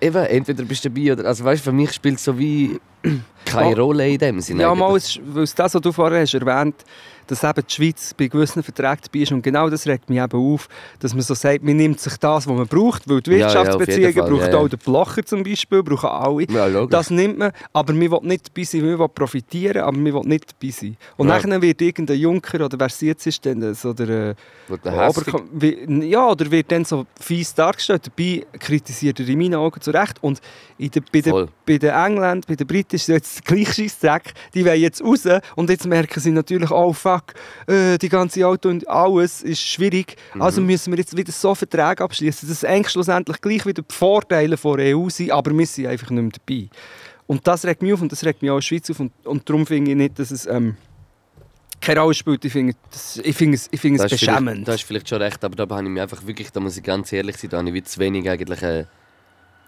Speaker 5: Eben, entweder bist du dabei oder. Also weißt, für mich spielt es so wie keine Rolle in dem Sinne.
Speaker 6: Ja, mal, weil es das, was du vorher hast erwähnt dass eben die Schweiz bei gewissen Verträgen dabei ist. Und genau das regt mich eben auf, dass man so sagt, man nimmt sich das, was man braucht, weil die
Speaker 5: Ja, ja,
Speaker 6: Wirtschaftsbeziehungen
Speaker 5: Fall,
Speaker 6: braucht
Speaker 5: ja, ja.
Speaker 6: auch der Blocher zum Beispiel, brauchen alle.
Speaker 5: Ja.
Speaker 6: Das nimmt man, aber man will nicht dabei sein, man will profitieren, aber man will nicht dabei sein. Und
Speaker 5: Ja.
Speaker 6: nachher wird irgendein Junker, oder wer es jetzt ist, dann so der, äh,
Speaker 5: Wo der
Speaker 6: wie- ja, oder wird dann so fies dargestellt. Dabei kritisiert er in meinen Augen zu Recht. Und in der, bei, den, bei den Engländern, bei den Briten ist es jetzt der gleiche Scheissdreck. Die wollen jetzt raus und jetzt merken sie natürlich, oh fuck, äh, die ganze Auto und alles ist schwierig.
Speaker 5: Mhm.
Speaker 6: Also müssen wir jetzt wieder so Verträge abschließen, dass es eigentlich schlussendlich gleich wieder die Vorteile der EU sind, aber wir sind einfach nicht mehr dabei. Und das regt mich auf und das regt mich auch in der Schweiz auf. Und, und darum finde ich nicht, dass es ähm, keine Rolle spielt. Ich finde, ich es, ich finde es
Speaker 5: vielleicht-
Speaker 6: beschämend.
Speaker 5: Da ist vielleicht schon recht, aber da habe ich mir einfach wirklich, da muss ich ganz ehrlich sein, da habe ich wie zu wenig eigentlich eine,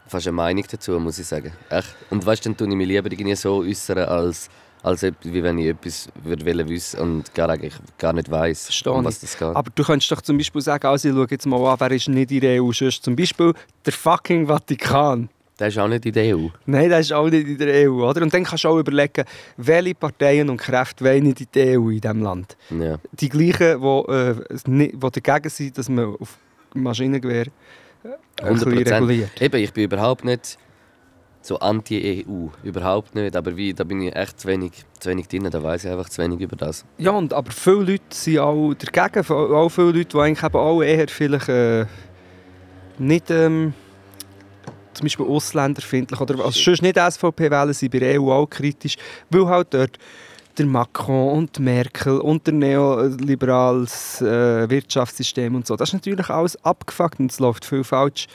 Speaker 5: fast eine Meinung dazu, muss ich sagen. Echt. Und weißt du, dann tue ich mich lieber irgendwie so äußern, als, als wie wenn ich etwas würde wissen und gar, eigentlich gar nicht weiss,
Speaker 6: Verstehe
Speaker 5: um was das geht.
Speaker 6: Aber du könntest doch zum Beispiel sagen, also ich schaue jetzt mal an, wer ist nicht in der EU. Sonst zum Beispiel der fucking Vatikan.
Speaker 5: der ist auch nicht in der EU.
Speaker 6: Nein, das ist auch nicht in der EU. Oder? Und dann kannst du auch überlegen, welche Parteien und Kräfte wollen nicht in der EU in diesem Land.
Speaker 5: Ja.
Speaker 6: Die gleichen, die, äh, die dagegen sind, dass man auf Maschinengewehr äh, ein bisschen
Speaker 5: 100%.
Speaker 6: reguliert.
Speaker 5: Eben, ich bin überhaupt nicht so anti-EU. Überhaupt nicht. Aber wie, da bin ich echt zu wenig, zu wenig drin. Da weiß ich einfach zu wenig über das.
Speaker 6: Ja, und, aber viele Leute sind auch dagegen. Auch viele Leute, die eigentlich eben auch eher vielleicht äh, nicht ähm, zum Beispiel ausländerfindlich oder also sonst nicht SVP wählen, sind bei der EU auch kritisch, weil halt dort der Macron und Merkel und der neoliberales äh, Wirtschaftssystem und so, das ist natürlich alles abgefuckt und es läuft viel falsch.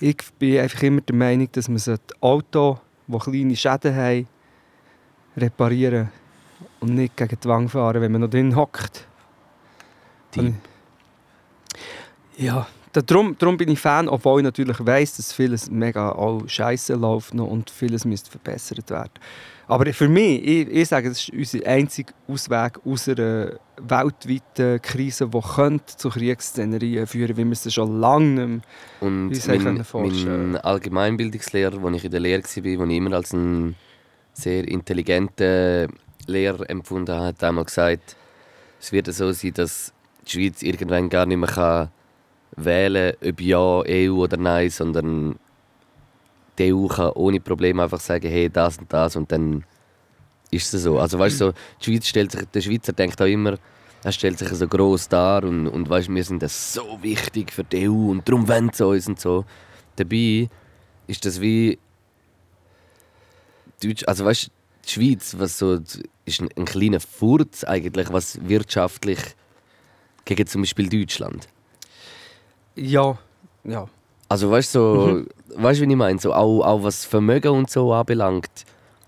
Speaker 6: Ich bin einfach immer der Meinung, dass man sollte Auto, die kleine Schäden haben, reparieren und nicht gegen die Wand fahren, wenn man noch drin hockt. Ja, da- darum, darum bin ich Fan, obwohl ich natürlich weiss, dass vieles mega auch scheiße läuft noch und vieles müsste verbessert werden. Aber für mich, ich, ich sage, das ist unser einziger Ausweg aus einer weltweiten Krise, die könnte zu Kriegsszenerien führen, wie wir es schon lange nicht
Speaker 5: Und mein, mein Allgemeinbildungslehrer, als ich in der Lehre war, den ich immer als einen sehr intelligenten Lehrer empfunden habe, hat einmal gesagt, es wird so sein, dass die Schweiz irgendwann gar nicht mehr kann wählen kann, ob ja EU oder nein, sondern die EU kann ohne Probleme einfach sagen, hey, das und das und dann ist es so. Also weißt du, so, die Schweiz stellt sich, der Schweizer denkt auch immer, er stellt sich so gross dar und, und weißt, wir sind das so wichtig für die EU und darum wollen sie uns und so. Dabei ist das wie Deutsch, also weißt du, die Schweiz, was so ist ein, ein kleiner Furz eigentlich, was wirtschaftlich gegen zum Beispiel Deutschland.
Speaker 6: Ja, ja.
Speaker 5: Also weißt du, so, weißt, wie ich meine, so, auch, auch was Vermögen und so anbelangt,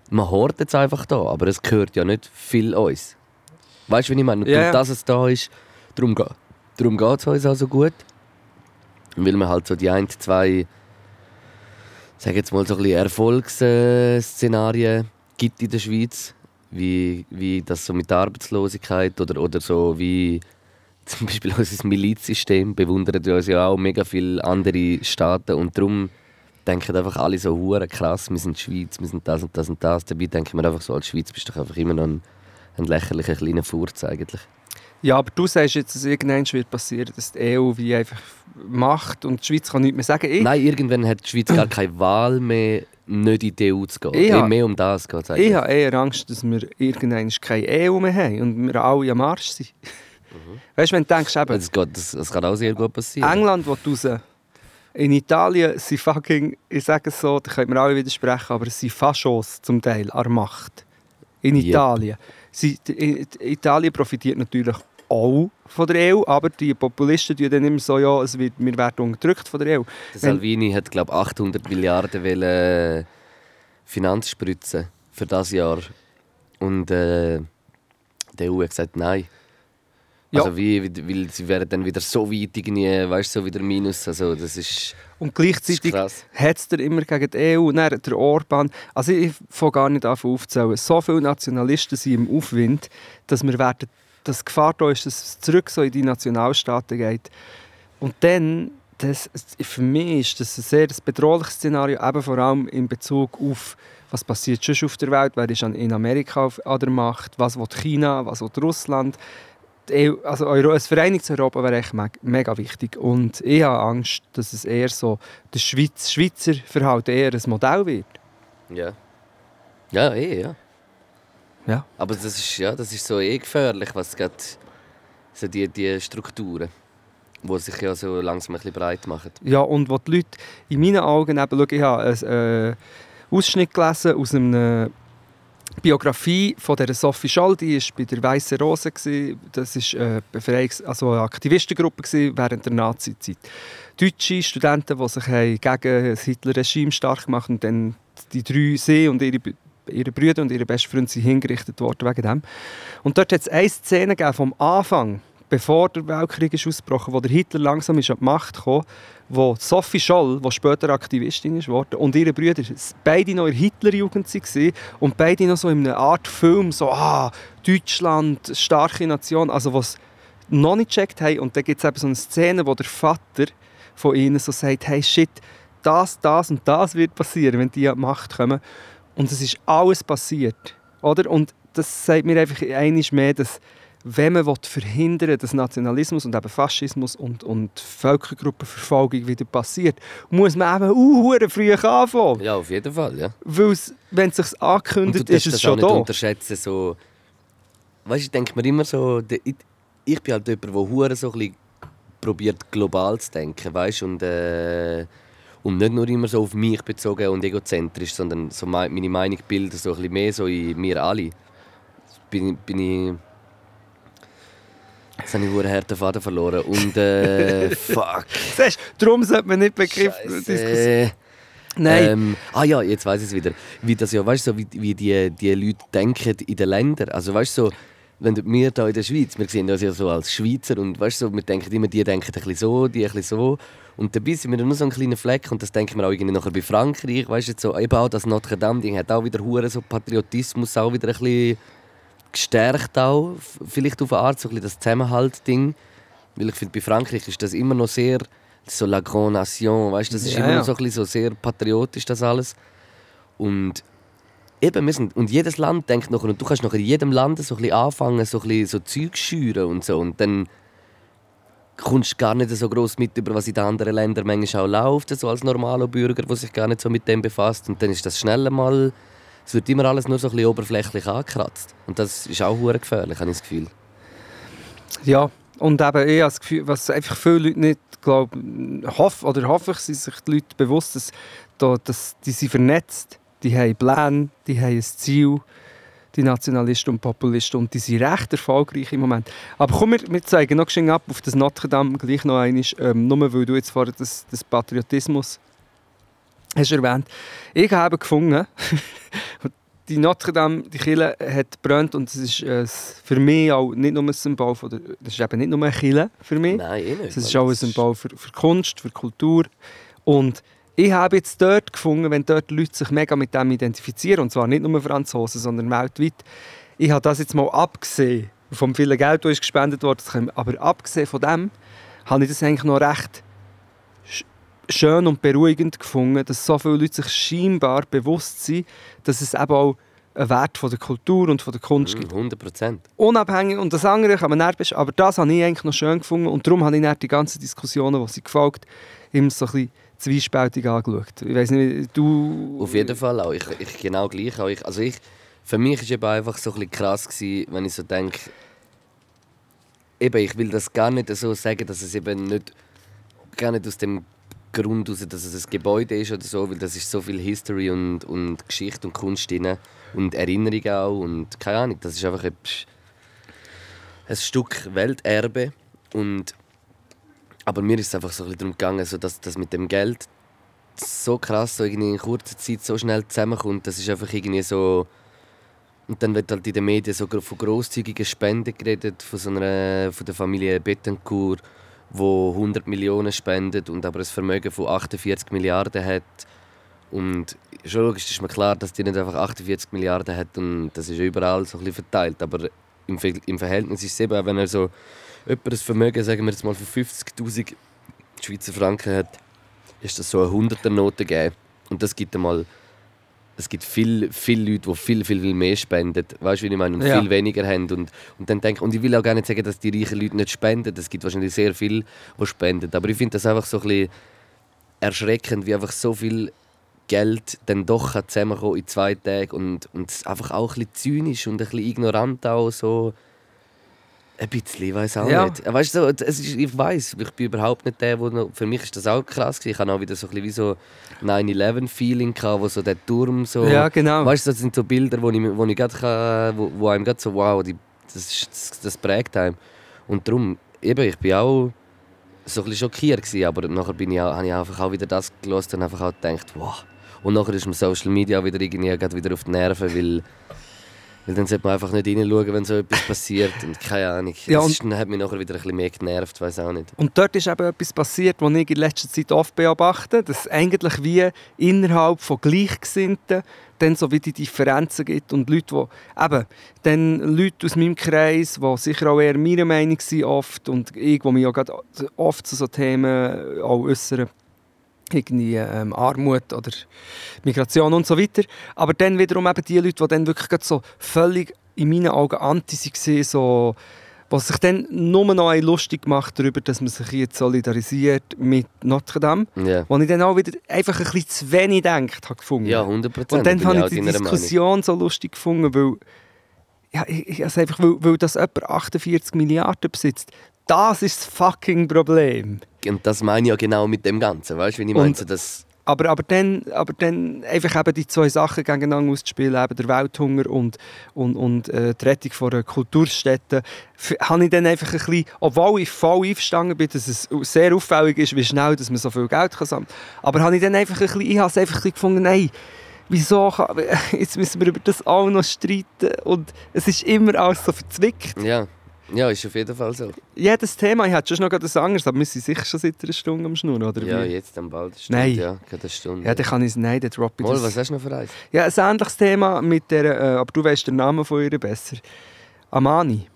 Speaker 5: man hortet es einfach da, aber es gehört ja nicht viel uns. Weißt du, wie ich meine?
Speaker 6: Ja.
Speaker 5: dass es da ist, darum, darum geht es uns auch so gut. Weil man halt so die ein, zwei, sag jetzt mal so ein bisschen Erfolgsszenarien gibt in der Schweiz, wie, wie das so mit der Arbeitslosigkeit oder, oder so wie zum Beispiel unser Milizsystem bewundern uns ja auch mega viele andere Staaten und darum denken einfach alle so hure krass, wir sind die Schweiz, wir sind das und das und das. Dabei denken wir einfach so, als Schweiz bist du einfach immer noch ein, ein lächerlicher kleiner Furz eigentlich.
Speaker 6: Ja, aber du sagst jetzt, dass irgendwann wird passieren, dass die EU wie einfach macht und die Schweiz kann nichts mehr sagen. Ich,
Speaker 5: Nein, irgendwann hat die Schweiz gar keine Wahl mehr, nicht in die EU zu gehen.
Speaker 6: Ich
Speaker 5: Eh,
Speaker 6: hab-
Speaker 5: mehr um das geht es
Speaker 6: ich habe eher Angst, dass wir irgendwann keine EU mehr haben und wir alle am Arsch sind. Weißt du, wenn du denkst, eben,
Speaker 5: Das, geht, das, das kann auch sehr gut passieren.
Speaker 6: England will raus. In Italien sind fucking, ich sage es so, da können wir alle widersprechen, aber es sind Faschos zum Teil an der Macht. In. Italien. Sie, die- die- Italien profitiert natürlich auch von der EU, aber die Populisten tun dann immer so, ja, es wird, wir werden unterdrückt von der EU.
Speaker 5: Der
Speaker 6: Wenn-
Speaker 5: Salvini hat, glaube ich, 800 Milliarden wollen, äh, Finanzspritzen für das Jahr. Und äh, die EU hat gesagt nein.
Speaker 6: Ja.
Speaker 5: Also wie, weil sie wären dann wieder so weit irgendwie, weißt du, so wieder Minus. Also das ist,
Speaker 6: Und gleichzeitig hat es immer gegen die EU, dann der Orban. Also ich fange gar nicht an aufzuzählen. So viele Nationalisten sind im Aufwind, dass wir werden, dass die Gefahr da ist, dass es zurück so in die Nationalstaaten geht. Und dann, das, für mich ist das ein sehr bedrohliches Szenario, eben vor allem in Bezug auf, was passiert schon auf der Welt, wer ist in Amerika an der Macht, was will China, was will Russland. EU, also Euro, ein vereinigtes Europa wäre echt me mega wichtig. Und ich habe Angst, dass es eher so das Schweiz Schweizer Verhalten eher ein Modell wird.
Speaker 5: Ja. Ja, eh, ja.
Speaker 6: Ja.
Speaker 5: Aber das ist, ja, das ist so eh gefährlich, was gerade so die, die Strukturen, die sich ja so langsam ein bisschen breit machen.
Speaker 6: Ja, und wo die Leute in meinen Augen eben, schau, ich habe einen äh, Ausschnitt gelesen aus einer Biografie von der Sophie Scholl, die war bei der Weißen Rose. Das war eine, Befreiungs also eine Aktivistengruppe während der Nazi-Zeit. Deutsche Studenten, die sich haben gegen das Hitler-Regime stark gemacht und dann die drei, sie und ihre, ihre Brüder und ihre besten Freunde sind hingerichtet worden wegen dem. Und dort hat es eine Szene vom Anfang, bevor der Weltkrieg ist ausgebrochen, wo der Hitler langsam ist an die Macht kam, wo Sophie Scholl, die später Aktivistin ist und ihre Brüder, beide noch in Hitlerjugend waren und beide noch so in einer Art Film, so «Ah, Deutschland, starke Nation», also was noch nicht gecheckt haben. Und dann gibt es eben so eine Szene, wo der Vater von ihnen so sagt «Hey, shit, das, das und das wird passieren, wenn die an die Macht kommen». Und es ist alles passiert, oder? Und das sagt mir einfach einmal mehr, dass wenn man verhindern will, dass Nationalismus und eben Faschismus und, und Völkergruppenverfolgung wieder passiert, muss man eben uh, früh anfangen.
Speaker 5: Ja, auf jeden Fall, ja.
Speaker 6: Weil wenn es sich ankündigt, ist es
Speaker 5: das auch
Speaker 6: schon
Speaker 5: nicht
Speaker 6: da.
Speaker 5: unterschätzen, so... Weißt ich denke mir immer so... Ich, bin halt jemand, der hure so ein bisschen probiert, global zu denken, weißt? Und, äh, und nicht nur immer so auf mich bezogen und egozentrisch, sondern so mei- meine Meinung bilden so ein bisschen mehr so in mir alle. Bin, bin ich... Jetzt habe ich einen harten Faden verloren und äh, fuck.
Speaker 6: Siehst du, darum sollte man nicht Begriff diskutieren. Nein,
Speaker 5: Ähm, ah ja, jetzt weiß ich es wieder. Wie das ja, weißt du, so, wie, wie die, die Leute denken in den Ländern. Also weißt du, so, wenn wir hier in der Schweiz, wir sehen uns ja so als Schweizer und weißt du, so, wir denken immer, die denken ein bisschen so, die ein bisschen so. Und dabei sind wir nur so ein kleiner Fleck und das denken wir auch irgendwie nachher bei Frankreich, weißt du, so, eben auch das Notre Dame-Ding hat auch wieder hure so Patriotismus auch wieder ein bisschen gestärkt auch, vielleicht auf eine Art, so ein bisschen das Zusammenhalt-Ding. Weil ich finde, bei Frankreich ist das immer noch sehr so la grande nation, weißt du, das ist
Speaker 6: Ja,
Speaker 5: immer noch so ein bisschen so sehr patriotisch, das alles. Und eben, wir sind, und jedes Land denkt nachher, und du kannst nachher in jedem Land so ein bisschen anfangen, so ein bisschen so Zeug schüren und so, und dann kommst du gar nicht so groß mit über, was in den anderen Ländern manchmal auch läuft, so als normaler Bürger, der sich gar nicht so mit dem befasst, und dann ist das schnell mal, es wird immer alles nur so ein bisschen oberflächlich angekratzt. Und das ist auch hure gefährlich, habe ich das Gefühl.
Speaker 6: ja. Und eben, ich habe das Gefühl, was einfach viele Leute nicht glauben, hoff, oder hoffe ich, sind sich die Leute bewusst, dass, da, dass die sind vernetzt, die haben Pläne, die haben ein Ziel, die Nationalisten und Populisten, und die sind recht erfolgreich im Moment. Aber komm, wir, wir zeigen noch schnell ab auf das Notre Dame gleich noch einmal, ähm, nur weil du jetzt vorher das, das Patriotismus hast erwähnt. Ich habe gefunden, die Notre Dame, die Kirche hat gebrannt und es ist äh, für mich auch nicht nur ein Symbol, von der, das ist eben nicht nur eine Kirche für mich,
Speaker 5: Nein, eh nicht.
Speaker 6: es ist auch ein Symbol für, für Kunst, für Kultur und ich habe jetzt dort gefunden, wenn dort Leute sich mega mit dem identifizieren, und zwar nicht nur Franzosen, sondern weltweit, ich habe das jetzt mal abgesehen vom vielen Geld, das ist gespendet worden, aber abgesehen von dem, habe ich das eigentlich noch recht schön und beruhigend gefunden, dass so viele Leute sich scheinbar bewusst sind, dass es eben auch einen Wert von der Kultur und von der Kunst gibt.
Speaker 5: 100 Prozent.
Speaker 6: Unabhängig, und das andere kann man best- aber das habe ich eigentlich noch schön gefunden und darum habe ich dann die ganzen Diskussionen, die sie gefolgt immer so ein bisschen zwiespältig angeschaut. Ich weiß nicht, du...
Speaker 5: Auf jeden Fall auch. Ich, ich genau gleich. Auch ich, also ich, für mich war eben einfach so ein bisschen krass, gewesen, wenn ich so denke, eben, ich will das gar nicht so sagen, dass es eben nicht, gar nicht aus dem Grund raus, dass es ein Gebäude ist oder so, weil das ist so viel History und, und Geschichte und Kunst drin und Erinnerung auch und keine Ahnung, das ist einfach etwas, ein Stück Welterbe und aber mir ist es einfach so ein darum gegangen, so dass das mit dem Geld so krass so irgendwie in kurzer Zeit so schnell zusammenkommt, das ist einfach irgendwie so und dann wird halt in den Medien so von grosszügigen Spenden geredet, von, so einer, von der Familie Bettencourt, wo 100 Millionen spendet und aber ein Vermögen von 48 Milliarden hat. Und schon logisch ist mir klar, dass die nicht einfach 48 Milliarden hat und das ist überall so ein bisschen verteilt. Aber im, im Verhältnis ist es eben, wenn er so jemand ein Vermögen, sagen wir jetzt mal, von 50'000 Schweizer Franken hat, ist das so eine 100er-Note gegeben. Und das gibt einmal es gibt viele viel Leute, die viel, viel, viel mehr spenden, weißt du, wie ich meine, und
Speaker 6: Ja.
Speaker 5: viel weniger haben. Und, und, dann denke, und ich will auch gar nicht sagen, dass die reichen Leute nicht spenden. Es gibt wahrscheinlich sehr viele, die spenden. Aber ich finde das einfach so ein bisschen erschreckend, wie einfach so viel Geld dann doch zusammenkommen in zwei Tagen und, und es einfach auch ein bisschen zynisch und ein bisschen ignorant auch so. Ein bisschen, ich weiß auch
Speaker 6: Ja.
Speaker 5: nicht. Weißt du, so, es ist, ich weiß, ich bin überhaupt nicht der, wo noch, für mich ist das auch krass gewesen. Ich hatte auch wieder so ein bisschen wie so 9/11-Feeling gehabt, wo so der Turm so.
Speaker 6: Ja, genau.
Speaker 5: Weißt du, das sind so Bilder, wo, ich, wo, ich grad kann, wo, wo einem grad so wow, die, das, ist- das, das prägt einem. Und darum, eben, ich bin auch so ein bisschen schockiert gewesen, aber nachher bin ich auch, habe ich einfach auch wieder das gelesen und einfach auch gedacht, wow. Und nachher ist mir Social Media wieder irgendwie wieder auf die Nerven, weil, weil dann sollte man einfach nicht reinschauen, wenn so etwas passiert und keine Ahnung.
Speaker 6: Ja,
Speaker 5: das ist, hat mich nachher wieder ein bisschen mehr genervt, weiß auch nicht.
Speaker 6: Und dort ist eben etwas passiert, was ich in letzter Zeit oft beobachte, dass es eigentlich wie innerhalb von Gleichgesinnten dann so wie die Differenzen gibt und Leute, die eben, dann Leute aus meinem Kreis, die sicher auch eher meiner Meinung sind oft und ich, die mich auch oft zu so Themen auch äußern, irgendwie ähm, Armut oder Migration und so weiter. Aber dann wiederum eben die Leute, die dann wirklich so völlig in meinen Augen anti waren, so was sich dann nur noch lustig macht darüber, dass man sich jetzt solidarisiert mit Notre Dame.
Speaker 5: Ja,
Speaker 6: Wo ich dann auch wieder einfach ein bisschen zu wenig gedacht habe gefunden.
Speaker 5: ja 100 Prozent.
Speaker 6: Und dann habe ich die Diskussion so lustig gefunden, weil, ja, ich, also einfach, weil, weil das jemand 48 Milliarden besitzt. Das ist das fucking Problem.
Speaker 5: Und das meine ich ja genau mit dem Ganzen, weißt du, wie ich meine? So, das,
Speaker 6: Aber, aber, dann, aber dann einfach eben die zwei Sachen gegeneinander auszuspielen, eben der Welthunger und, und, und äh, die Rettung von einer Kulturstätte, habe ich dann einfach ein bisschen, obwohl ich voll einverstanden bin, dass es sehr auffällig ist, wie schnell dass man so viel Geld kann sammeln kann, aber habe ich dann einfach ein bisschen, ich habe es einfach ein bisschen gefunden, nein, wieso kann, jetzt müssen wir über das auch noch streiten und es ist immer alles so verzwickt.
Speaker 5: ja. Ja, ist auf jeden Fall so.
Speaker 6: Jedes Thema, ich hätte schon noch ein anderes, aber wir sind sicher schon seit einer Stunde am Schnurren, oder
Speaker 5: Ja,
Speaker 6: wie?
Speaker 5: jetzt dann bald. Stimmt,
Speaker 6: Nein.
Speaker 5: Ja, gerade eine Stunde.
Speaker 6: Ja, dann kann ich es, nein, dann droppe ich
Speaker 5: Mal,
Speaker 6: das.
Speaker 5: was hast du noch für eins?
Speaker 6: Ja, ein ähnliches Thema mit der, äh, aber du weißt den Namen von ihr besser. Amani.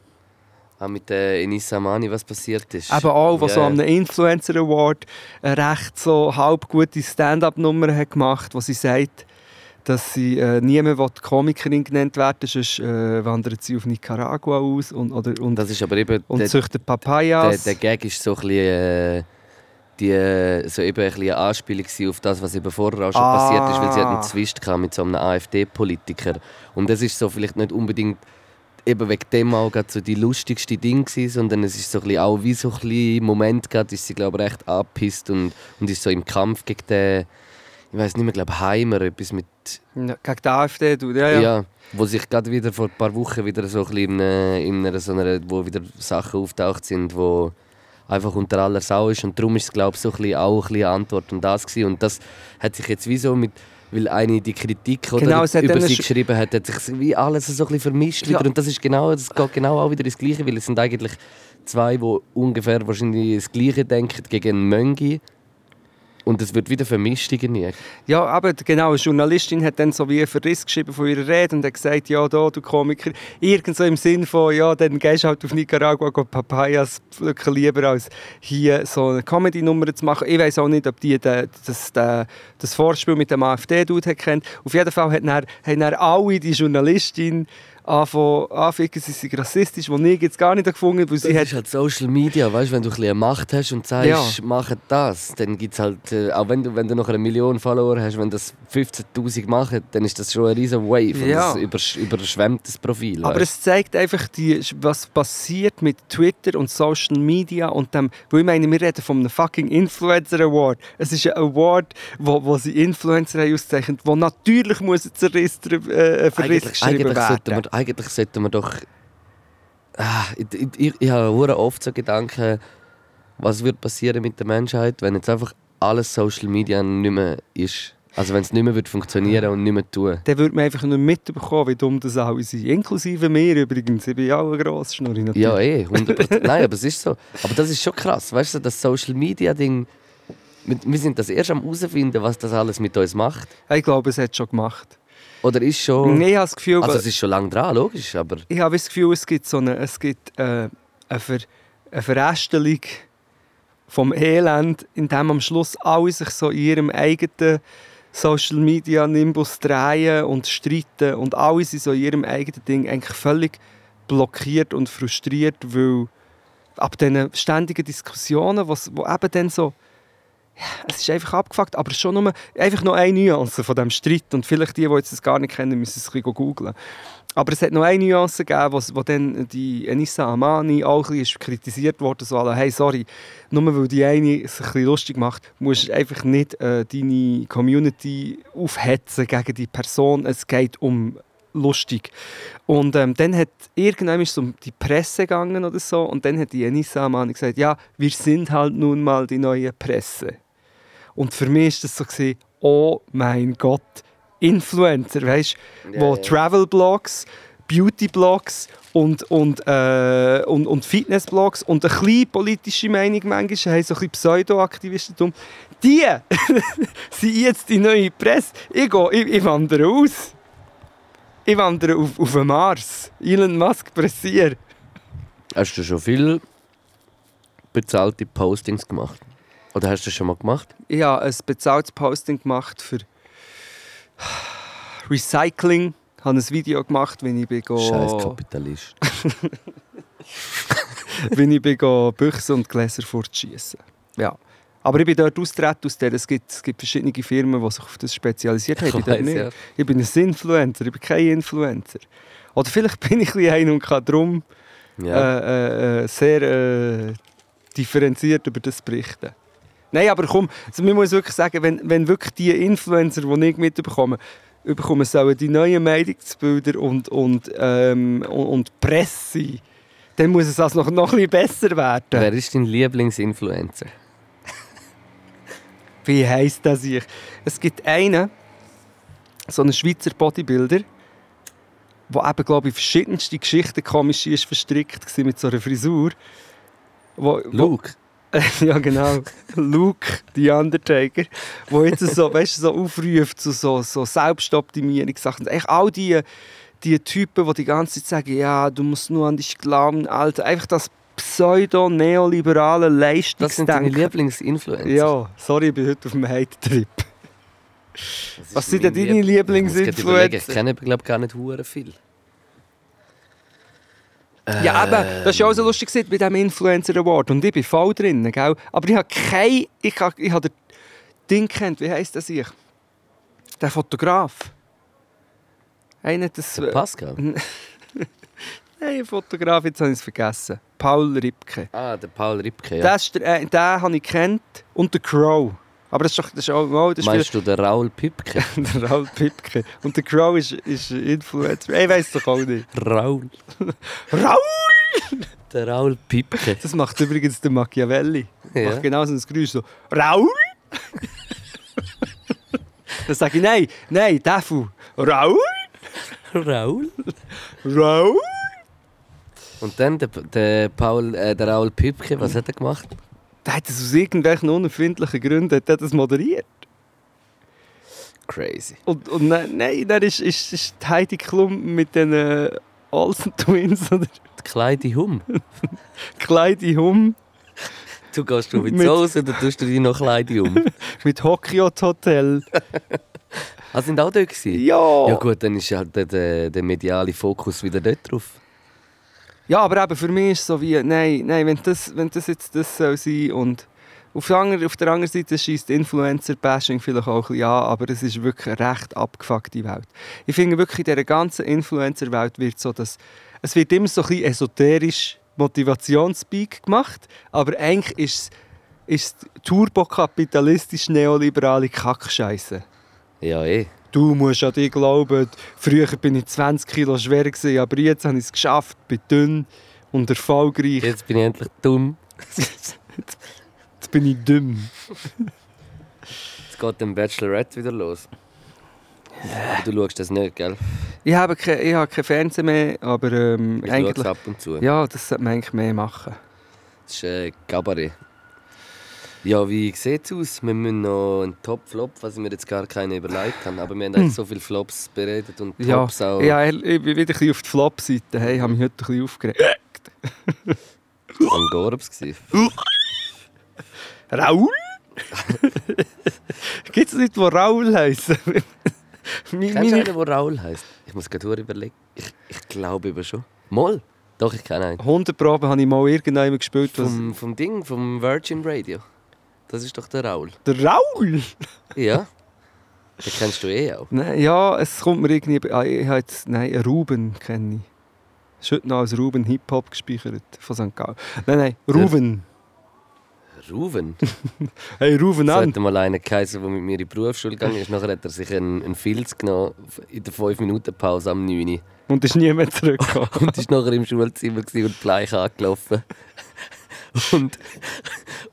Speaker 5: Ah, mit der Enisa Amani, was passiert ist.
Speaker 6: Eben auch, was
Speaker 5: Ja,
Speaker 6: so
Speaker 5: ja.
Speaker 6: am Influencer Award eine recht so halb gute Stand-up-Nummer hat gemacht, wo sie sagt, dass sie äh, niemand will Komikerin genannt werden, sonst äh, wandert sie auf Nicaragua aus und, oder, und,
Speaker 5: Das ist aber eben...
Speaker 6: und
Speaker 5: der,
Speaker 6: züchtet
Speaker 5: der,
Speaker 6: Papayas.
Speaker 5: der Gag ist so ein bisschen... Äh, die, äh, so eben ein bisschen eine Anspielung auf das, was eben vorher auch schon
Speaker 6: Ah.
Speaker 5: passiert ist, weil sie hat einen Zwist mit so einem AfD-Politiker. Und das ist so vielleicht nicht unbedingt eben wegen dem auch so die lustigste Ding gewesen, sondern es ist so ein bisschen auch wie so ein bisschen Moment gerade, ist sie glaube ich recht angepisst und, und ist so im Kampf gegen den, ich weiß nicht mehr, glaube Heimer, etwas mit
Speaker 6: Ja, gegen die AfD, du. Ja, ja.
Speaker 5: ja. wo sich gerade wieder vor ein paar Wochen wieder so ein bisschen in, einer- in einer, so einer, wo wieder Sachen auftaucht sind, wo einfach unter aller Sau ist und darum ist es glaube ich so ein bisschen, auch ein bisschen eine Antwort und das gewesen. und das hat sich jetzt wie so mit weil eine die Kritik oder
Speaker 6: Genau,
Speaker 5: über sie
Speaker 6: sch-
Speaker 5: geschrieben hat, hat sich wie alles so ein bisschen vermischt
Speaker 6: Ja.
Speaker 5: wieder und das ist genau, das geht genau auch wieder ins Gleiche, weil es sind eigentlich zwei, die ungefähr wahrscheinlich das Gleiche denken gegen Möngi und es wird wieder vermischt irgendwie.
Speaker 6: Ja, aber genau, eine Journalistin hat dann so wie einen Verriss geschrieben von ihrer Rede und hat gesagt, ja, da, du Komiker, irgend so im Sinn von, ja, dann gehst du halt auf Nicaragua go Papayas pflücken, lieber als hier so eine Comedy-Nummer zu machen. Ich weiß auch nicht, ob die das, den, das Vorspiel mit dem AfD-Dude kennt. Auf jeden Fall hat dann, haben dann alle die Journalistin anficken, sie sind rassistisch, was ich jetzt gar nicht gefunden habe,
Speaker 5: Das ist halt Social Media, weißt du, wenn du ein bisschen Macht hast und sagst,
Speaker 6: Ja.
Speaker 5: mach das, dann gibt es halt, äh, auch wenn du, wenn du noch eine Million Follower hast, wenn das 15'000 machen, dann ist das schon ein riesen Wave und
Speaker 6: Ja.
Speaker 5: das übersch überschwemmt das Profil.
Speaker 6: Aber
Speaker 5: weißt
Speaker 6: es zeigt einfach, die, was passiert mit Twitter und Social Media und dem, weil ich meine, wir reden von einem fucking Influencer Award. Es ist ein Award, wo, wo sie Influencer haben ausgezeichnet, wo natürlich muss ein Zerriss, äh, ein Verriss
Speaker 5: eigentlich, sollten wir, eigentlich sollten wir doch. Ah, ich, ich, ich, ich habe hure oft so Gedanken, was wird passieren mit der Menschheit, wenn jetzt einfach alles Social Media nicht mehr ist. Also wenn es nicht mehr wird funktionieren und nicht mehr tun.
Speaker 6: Dann würde man einfach nur mitbekommen, wie dumm das alle sind. Inklusive mir übrigens. Ich bin ja auch ein grosser natürlich.
Speaker 5: Ja, eh, 100%. Nein, aber es ist so. Aber das ist schon krass, weißt du, das Social Media Ding. Wir wir sind das erst am herausfinden, was das alles mit uns macht.
Speaker 6: Ich glaube, es hat schon gemacht.
Speaker 5: Oder ist schon.
Speaker 6: Ich habe das Gefühl,
Speaker 5: Also es ist schon lange dran, logisch, aber.
Speaker 6: ich habe das Gefühl, es gibt so eine, es gibt, äh, eine, Ver, eine Verästelung vom Elend, in dem am Schluss alle sich so in ihrem eigenen Social Media Nimbus drehen und streiten und alle sind so in ihrem eigenen Ding eigentlich völlig blockiert und frustriert, weil ab diesen ständigen Diskussionen, was, wo eben dann so es ist einfach abgefuckt, aber schon nur, einfach noch eine Nuance von diesem Streit. Und vielleicht die, die jetzt gar nicht kennen, müssen es ein bisschen googeln. Aber es hat noch eine Nuance gegeben, wo, dann die Enissa Amani auch ein bisschen kritisiert wurde, so hey, sorry, nur weil die eine es ein bisschen lustig macht, musst du einfach nicht äh, deine Community aufhetzen gegen die Person. Es geht um lustig. Und ähm, dann hat irgendwann ist es um die Presse gegangen oder so und dann hat die Enissa Amani gesagt, ja, wir sind halt nun mal die neue Presse. Und für mich ist das so gewesen, oh mein Gott, Influencer, weißt du, wo
Speaker 5: ja.
Speaker 6: Travel-Blogs, Beauty-Blogs und, und, äh, und, und Fitness-Blogs und eine kleine politische Meinung manchmal haben, so ein bisschen Pseudo-Aktivistentum. Die sind jetzt die neue Presse. Ich, gehe, ich, ich wandere aus. Ich wandere auf, auf den Mars. Elon Musk pressiert.
Speaker 5: Hast du schon viel bezahlte Postings gemacht? Oder hast du das schon mal gemacht?
Speaker 6: Ich habe ein bezahltes Posting gemacht für Recycling. Ich habe ein Video gemacht, wenn ich bin
Speaker 5: Scheiß Kapitalist.
Speaker 6: wenn ich bin Büchse und Gläser fortschießen. Ja. Aber ich bin dort austreten aus der. Es gibt, es gibt verschiedene Firmen, die sich auf das spezialisiert haben. Ich bin,
Speaker 5: weiss,
Speaker 6: nicht.
Speaker 5: ja.
Speaker 6: ich bin ein Influencer, ich bin kein Influencer. Oder vielleicht bin ich ein bisschen einer und kann darum
Speaker 5: Ja.
Speaker 6: äh, äh, äh, sehr äh, differenziert über das berichten. Nein, aber komm, also man muss wirklich sagen, wenn, wenn wirklich die Influencer, die ich mitbekomme, bekommen sollen die neuen Meinungsbilder und, und, ähm, und, und Presse, dann muss es also noch, noch ein besser werden.
Speaker 5: Wer ist dein Lieblingsinfluencer?
Speaker 6: Wie heisst das ich? Es gibt einen, so einen Schweizer Bodybuilder, der eben, glaube ich, verschiedenste Geschichten komisch ist verstrickt war mit so einer Frisur. Wo, wo,
Speaker 5: Luke.
Speaker 6: ja, genau. Luke, die Undertaker, wo jetzt so, weißt, so aufruft zu so, so Selbstoptimierungssachen. Echt all die, die Typen, die die ganze Zeit sagen, ja, du musst nur an dich glauben, Alter. Einfach das pseudo-neoliberale
Speaker 5: Das sind deine
Speaker 6: Leistungsdenken.
Speaker 5: Lieblingsinfluencer.
Speaker 6: Ja, sorry, ich bin heute auf dem Hate-Trip. Was sind denn deine Lieblingsinfluencer?
Speaker 5: Ich kenne, glaube gar nicht hure viel.
Speaker 6: Ja, aber das ja auch so lustig bei diesem Influencer Award. Und ich bin voll drin, gell? Aber ich habe kein... Ich habe, ich habe den Ding kennt, wie heisst das ich? Der Fotograf. Einer das...
Speaker 5: Der Pascal.
Speaker 6: Nein, ein Fotograf, jetzt habe ich es vergessen. Paul Ripke.
Speaker 5: Ah, der Paul Ripke. Ja.
Speaker 6: Das der, äh, den habe ich kennt. Und der Crow. Aber das ist doch... Das ist auch, oh, das
Speaker 5: Meinst du den Raul Pipke?
Speaker 6: der Raul Pipke. Und der Crow ist, ist Influencer. Ich weiß doch auch nicht.
Speaker 5: Raul.
Speaker 6: Raul!
Speaker 5: Der Raul Pipke.
Speaker 6: Das macht übrigens der Machiavelli.
Speaker 5: Ja.
Speaker 6: Macht genau so ein Geräusch so. Raul! Dann sage ich, nein, nein, Defu. Raul?
Speaker 5: Raul?
Speaker 6: Raul?
Speaker 5: Und dann der, der, Paul, äh, der Raul Pipke, was hat er gemacht?
Speaker 6: Der hat das aus irgendwelchen unerfindlichen Gründen hat das moderiert.
Speaker 5: Crazy.
Speaker 6: Und, und nein, nein, dann ist, ist, ist die Heidi Klum mit den äh, Olsen Twins oder
Speaker 5: Die kleine Hum.
Speaker 6: Kleidi Hum
Speaker 5: Du gehst du mit
Speaker 6: Mit-
Speaker 5: Soße oder tust du die noch kleine um?
Speaker 6: mit Hockeyot Hotel.
Speaker 5: Ah, sind auch dort gewesen?
Speaker 6: Ja.
Speaker 5: Ja gut, dann ist halt der, der, der mediale Fokus wieder dort drauf.
Speaker 6: Ja, aber eben für mich ist es so wie, nein, nein wenn, das, wenn das jetzt das soll sein und auf der, anderen, auf der anderen Seite schießt Influencer-Bashing vielleicht auch ein bisschen an, aber es ist wirklich eine recht abgefuckte Welt. Ich finde wirklich, in dieser ganzen Influencer-Welt wird so, dass es wird immer so ein bisschen esoterisch Motivationspeak gemacht, aber eigentlich ist es ist es turbokapitalistisch neoliberale Kackscheiße.
Speaker 5: Ja, eh.
Speaker 6: Du musst an dich glauben, früher bin ich 20 Kilo schwer, gewesen, aber jetzt habe ich es geschafft, bin dünn und erfolgreich.
Speaker 5: Jetzt bin ich endlich dumm.
Speaker 6: Jetzt bin ich dumm.
Speaker 5: Jetzt geht der Bachelorette wieder los. Aber du schaust das nicht, gell?
Speaker 6: Ich habe kein, ich habe kein Fernsehen mehr, aber ähm,
Speaker 5: Ich
Speaker 6: eigentlich...
Speaker 5: ab und zu.
Speaker 6: Ja, das sollte man eigentlich mehr machen.
Speaker 5: Das ist äh, Gabaret. Ja, wie sieht es aus? Wir müssen noch einen Top-Flop, was ich mir jetzt gar keine überlegt habe. Aber wir haben eigentlich so viele Flops beredet und
Speaker 6: Ja,
Speaker 5: Tops auch.
Speaker 6: ja, ich bin wieder ein bisschen auf die Flop-Seite. Hey, habe mich heute ein bisschen aufgeregt.
Speaker 5: Am Gorbs.
Speaker 6: Raul? Gibt es nicht, die Raul heißen?
Speaker 5: Kennst du einen, der Raul heisst? Ich muss gerade überlegen. Ich, ich glaube aber schon. Moll? Doch, ich kenne einen.
Speaker 6: 100 Proben habe ich mal irgendjemand gespielt. Was...
Speaker 5: Vom, vom Ding, vom Virgin Radio. Das ist doch der Raul.
Speaker 6: Der Raul?
Speaker 5: Ja. Den kennst du eh auch.
Speaker 6: Nein, ja, es kommt mir irgendwie... Ah, Ich habe jetzt... Nein, einen Ruben kenne ich. Es ist heute noch als Ruben Hip-Hop gespeichert von St. Gallen. Nein, nein, Ruben.
Speaker 5: Ruven.
Speaker 6: Hey, Ruben an.
Speaker 5: hat mal einer geheißen, der mit mir in die Berufsschule gegangen ist. Nachher hat er sich einen, einen Filz genommen in der 5-Minuten-Pause am 9. Uhr.
Speaker 6: Und ist nie mehr zurückgekommen.
Speaker 5: Und ist nachher im Schulzimmer und gleich angelaufen. Und,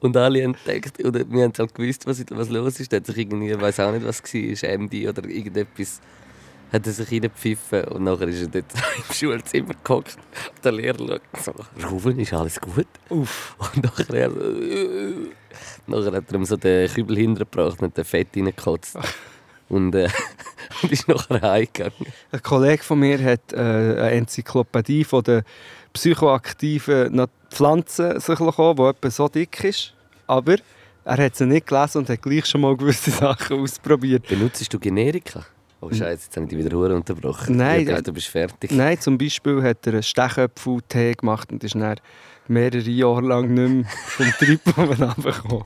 Speaker 5: und alle haben gedacht, oder wir haben halt gewusst, was, was los ist. Er hat sich irgendwie, ich weiß auch nicht, was es war, MD oder irgendetwas, hat er sich reingepfiffen und nachher ist er dort im Schulzimmer gehockt. Der Lehrer schaut so, Ruven, ist alles gut?
Speaker 6: Uff.
Speaker 5: Und nachher, er äh, nachher hat er ihm so den Kübel hintergebracht und den Fett reingekotzt. Und, äh, und ist nachher heimgegangen.
Speaker 6: Ein Kollege von mir hat äh, eine Enzyklopädie von den psychoaktiven Pflanzen sich bekommen, die etwa so dick ist. Aber er hat sie nicht gelesen und hat gleich schon mal gewisse Sachen ausprobiert.
Speaker 5: Benutzt du Generika? Oh Scheiße, jetzt habe ich dich wieder hure unterbrochen.
Speaker 6: Nein,
Speaker 5: ich dachte,
Speaker 6: äh,
Speaker 5: du bist fertig.
Speaker 6: Nein, zum Beispiel hat er einen Stechöpfel-Tee gemacht und ist dann mehrere Jahre lang nicht mehr vom Triebbaum runtergekommen.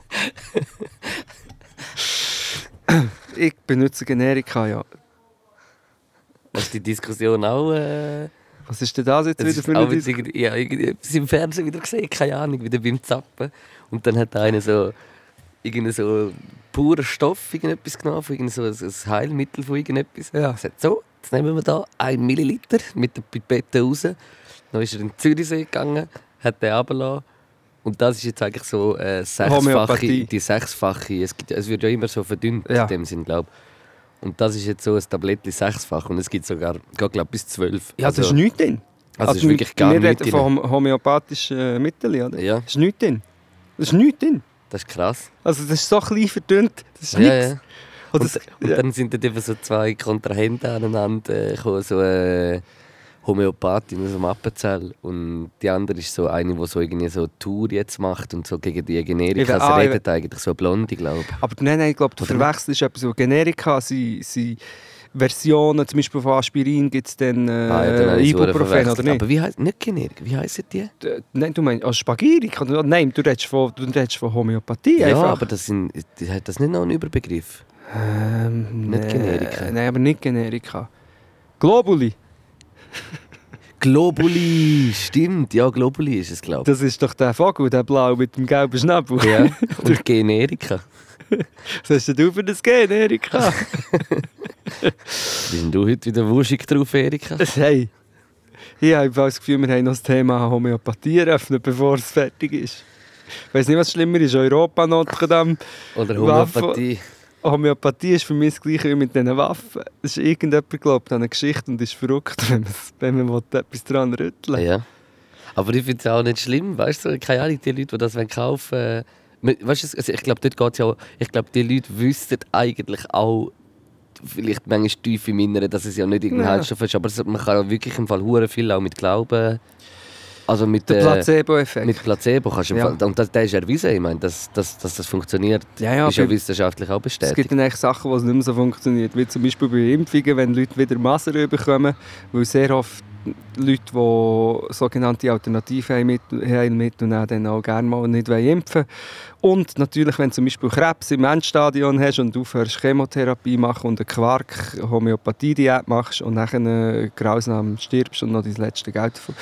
Speaker 6: ich benutze Generika, ja.
Speaker 5: Hast du die Diskussion auch... Äh,
Speaker 6: Was ist denn das jetzt
Speaker 5: es
Speaker 6: wieder für eine Diskussion?
Speaker 5: ja, irgendwie etwas im Fernsehen wieder gesehen, keine Ahnung, wieder beim Zappen. Und dann hat einer so... Irgendeinen so puren Stoff irgendetwas genommen, von irgendein so ein Heilmittel von irgendetwas.
Speaker 6: Ja.
Speaker 5: Er sagt, so, jetzt nehmen wir da 1 Milliliter mit der Pipette raus. Dann ist er in den Zürichsee gegangen, hat den runtergelassen. Und das ist jetzt eigentlich so äh, sechsfache, die sechsfache. Es, gibt, es wird ja immer so verdünnt
Speaker 6: Ja.
Speaker 5: in dem Sinn, glaube Und das ist jetzt so ein Tablettchen sechsfach und es gibt sogar, geht, glaub, bis zwölf.
Speaker 6: Ja, das ist nichts drin.
Speaker 5: Also, ist wirklich gar
Speaker 6: wir
Speaker 5: nichts
Speaker 6: reden
Speaker 5: drin.
Speaker 6: von hom- homöopathischen äh, Mitteln, oder?
Speaker 5: Ja.
Speaker 6: Das ist nichts drin. Das ist nichts drin.
Speaker 5: Das ist krass.
Speaker 6: Also das ist so klein verdünnt. Das ist
Speaker 5: Ja,
Speaker 6: nichts.
Speaker 5: ja.
Speaker 6: Und
Speaker 5: Und,
Speaker 6: das-
Speaker 5: und
Speaker 6: ja.
Speaker 5: dann sind dann eben so zwei Kontrahenten aneinander äh, gekommen, so eine Homöopathin aus dem Appenzell und die andere ist so eine, die so irgendwie so eine Tour jetzt macht und so gegen die Generika. Sie
Speaker 6: ah,
Speaker 5: redet eigentlich so eine Blonde, glaube ich.
Speaker 6: Aber nein, nein, ich glaube, du
Speaker 5: Oder
Speaker 6: verwechselst etwas. So Generika sind, sind Versionen, zum Beispiel von Aspirin gibt es dann äh,
Speaker 5: Ah, ja, dann verdammt
Speaker 6: Ibuprofen, oder nicht?
Speaker 5: Aber wie heißt nicht Generika, wie heißen die?
Speaker 6: D- Nein, du meinst Aspagirik? Oder- Nein, du redest von, du redest von Homöopathie
Speaker 5: Ja,
Speaker 6: einfach.
Speaker 5: aber das sind, hat das nicht noch einen Überbegriff?
Speaker 6: Ähm,
Speaker 5: Nicht
Speaker 6: nee,
Speaker 5: Generika.
Speaker 6: Nein, aber nicht Generika. Globuli,
Speaker 5: Globuli, stimmt, ja, Globuli ist es, glaube
Speaker 6: das ist doch der Vogel, der blau mit dem gelben Schnabel.
Speaker 5: ich. Ja, und Generika.
Speaker 6: Was hast du für das Generika?
Speaker 5: Bist denn du heute wieder wuschig drauf, Erika?
Speaker 6: hey, ich habe das Gefühl, wir haben noch das Thema Homöopathie eröffnet, bevor es fertig ist. Ich weiß nicht, was schlimmer ist, Europa Notre Dame.
Speaker 5: Oder Homöopathie.
Speaker 6: Homöopathie ist für mich das Gleiche wie mit diesen Waffen. Es ist irgendjemand glaubt an eine Geschichte und ist verrückt, wenn, man's- wenn man will, etwas daran rütteln
Speaker 5: Ja. Aber ich finde es auch nicht schlimm, weißt du, keine Ahnung, die Leute, die das kaufen wollen. Weißt du, also ich glaube, dort geht ja auch, ich glaube, die Leute wüssten eigentlich auch, vielleicht manchmal tief im Inneren, dass es ja nicht irgendein
Speaker 6: Ja.
Speaker 5: Heilstoff ist, aber man kann ja wirklich im Fall hure viel auch mit Glauben Also mit,
Speaker 6: Der
Speaker 5: äh,
Speaker 6: Placebo-Effekt.
Speaker 5: mit Placebo kannst du
Speaker 6: Ja.
Speaker 5: Fall, und das, der ist erwiesen, ich meine, dass, dass, dass das funktioniert,
Speaker 6: Ja, ja,
Speaker 5: ist ja wissenschaftlich auch
Speaker 6: Es
Speaker 5: bestätigt.
Speaker 6: gibt dann eigentlich Sachen, wo es nicht mehr so funktioniert. Wie zum Beispiel bei Impfungen, wenn Leute wieder Masern bekommen, weil sehr oft Leute, die sogenannte Alternativheilmittel mit und dann auch gerne mal nicht impfen wollen. Und natürlich, wenn du zum Beispiel Krebs im Endstadion hast und du aufhörst Chemotherapie machen und eine Quark-Homöopathie-Diät machst und dann äh, grausam stirbst und noch dein letzte Geld davon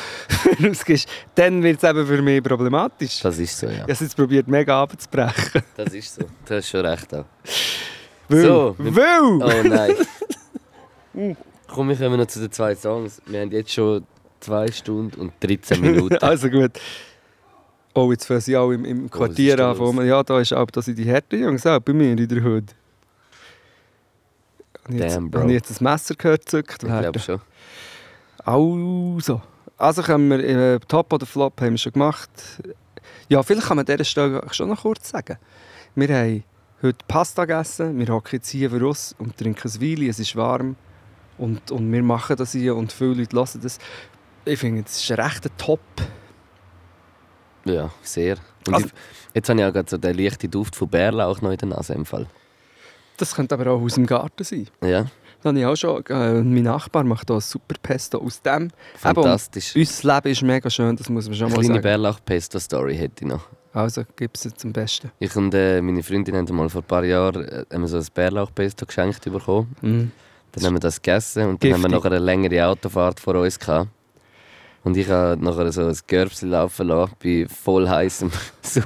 Speaker 6: ausgibst, dann wird es eben für mich problematisch.
Speaker 5: Das ist so, ja.
Speaker 6: Ich habe es jetzt probiert, mega abzubrechen.
Speaker 5: Das ist so. Du hast schon recht auch.
Speaker 6: Weil,
Speaker 5: So,
Speaker 6: weil
Speaker 5: Oh nein. Komm, wir kommen noch zu den zwei Songs. Wir haben jetzt schon 2 Stunden und 13 Minuten.
Speaker 6: Also gut. Oh, jetzt fangen sie auch im, im Quartier
Speaker 5: ist da
Speaker 6: an. wo man- Ja, da ist auch da sind die harten Jungs, auch bei mir in der Hut. Ich jetzt,
Speaker 5: bro.
Speaker 6: habe ich jetzt ein Messer gehört
Speaker 5: ich glaube schon.
Speaker 6: Also. Also können wir, äh, Top oder Flop haben wir schon gemacht. Ja, vielleicht kann man an dieser Stelle schon noch kurz sagen. Wir haben heute Pasta gegessen, wir hocken jetzt hier raus und trinken ein Wein, es ist warm. Und, und wir machen das hier und viele Leute hören das. Ich finde, es ist ein rechter Top.
Speaker 5: Ja, sehr. Und
Speaker 6: Also-
Speaker 5: ich, jetzt habe ich auch gerade so den leichten Duft von Bärlauch noch in der Nase im Fall.
Speaker 6: Das könnte aber auch aus dem Garten sein.
Speaker 5: Ja,
Speaker 6: Das habe ich auch schon. Äh, mein Nachbar macht hier ein super Pesto aus dem.
Speaker 5: fantastisch.
Speaker 6: Eben, unser Leben ist mega schön, das muss man schon
Speaker 5: Eine
Speaker 6: mal
Speaker 5: kleine
Speaker 6: sagen.
Speaker 5: Bärlauch-Pesto-Story hätte ich noch.
Speaker 6: Also gibt es am besten.
Speaker 5: Ich und äh, meine Freundin haben mal vor ein paar Jahren äh, so ein Bärlauch-Pesto geschenkt bekommen.
Speaker 6: Mhm.
Speaker 5: Dann haben wir das gegessen und dann haben wir
Speaker 6: Giftig.
Speaker 5: nachher eine längere Autofahrt vor uns gehabt. Und ich habe nachher so ein Görbsel laufen lassen, bei voll heißem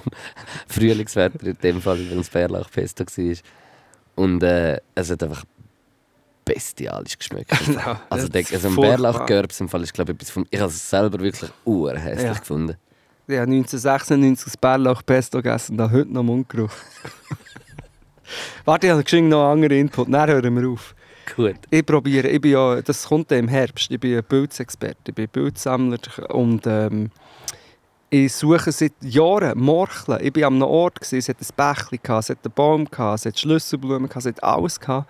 Speaker 5: Frühlingswetter, in dem Fall, weil es Bärlauchpesto war. Und äh, es hat einfach bestialisch geschmeckt.
Speaker 6: Ja,
Speaker 5: Also,
Speaker 6: das
Speaker 5: der, also ein
Speaker 6: furchtbar.
Speaker 5: Bärlauchgörbs im Fall ist, glaube ich, etwas vom, ich habe es selber wirklich urhässlich
Speaker 6: Ja.
Speaker 5: gefunden.
Speaker 6: Ich habe 1996 das Bärlauch Pesto gegessen und habe heute noch Mundgeruch. Warte, ich habe noch einen anderen Input. Dann hören wir auf.
Speaker 5: Gut.
Speaker 6: Ich probiere, ich bin ja, das kommt im Herbst, ich bin ein Pilzexperte, ich bin Pilzsammler und ähm, ich suche seit Jahren Morcheln. Ich war an einem Ort, gewesen, es hat ein Bächli, es hat einen Baum, es hat Schlüsselblumen, es hat alles. Gehabt.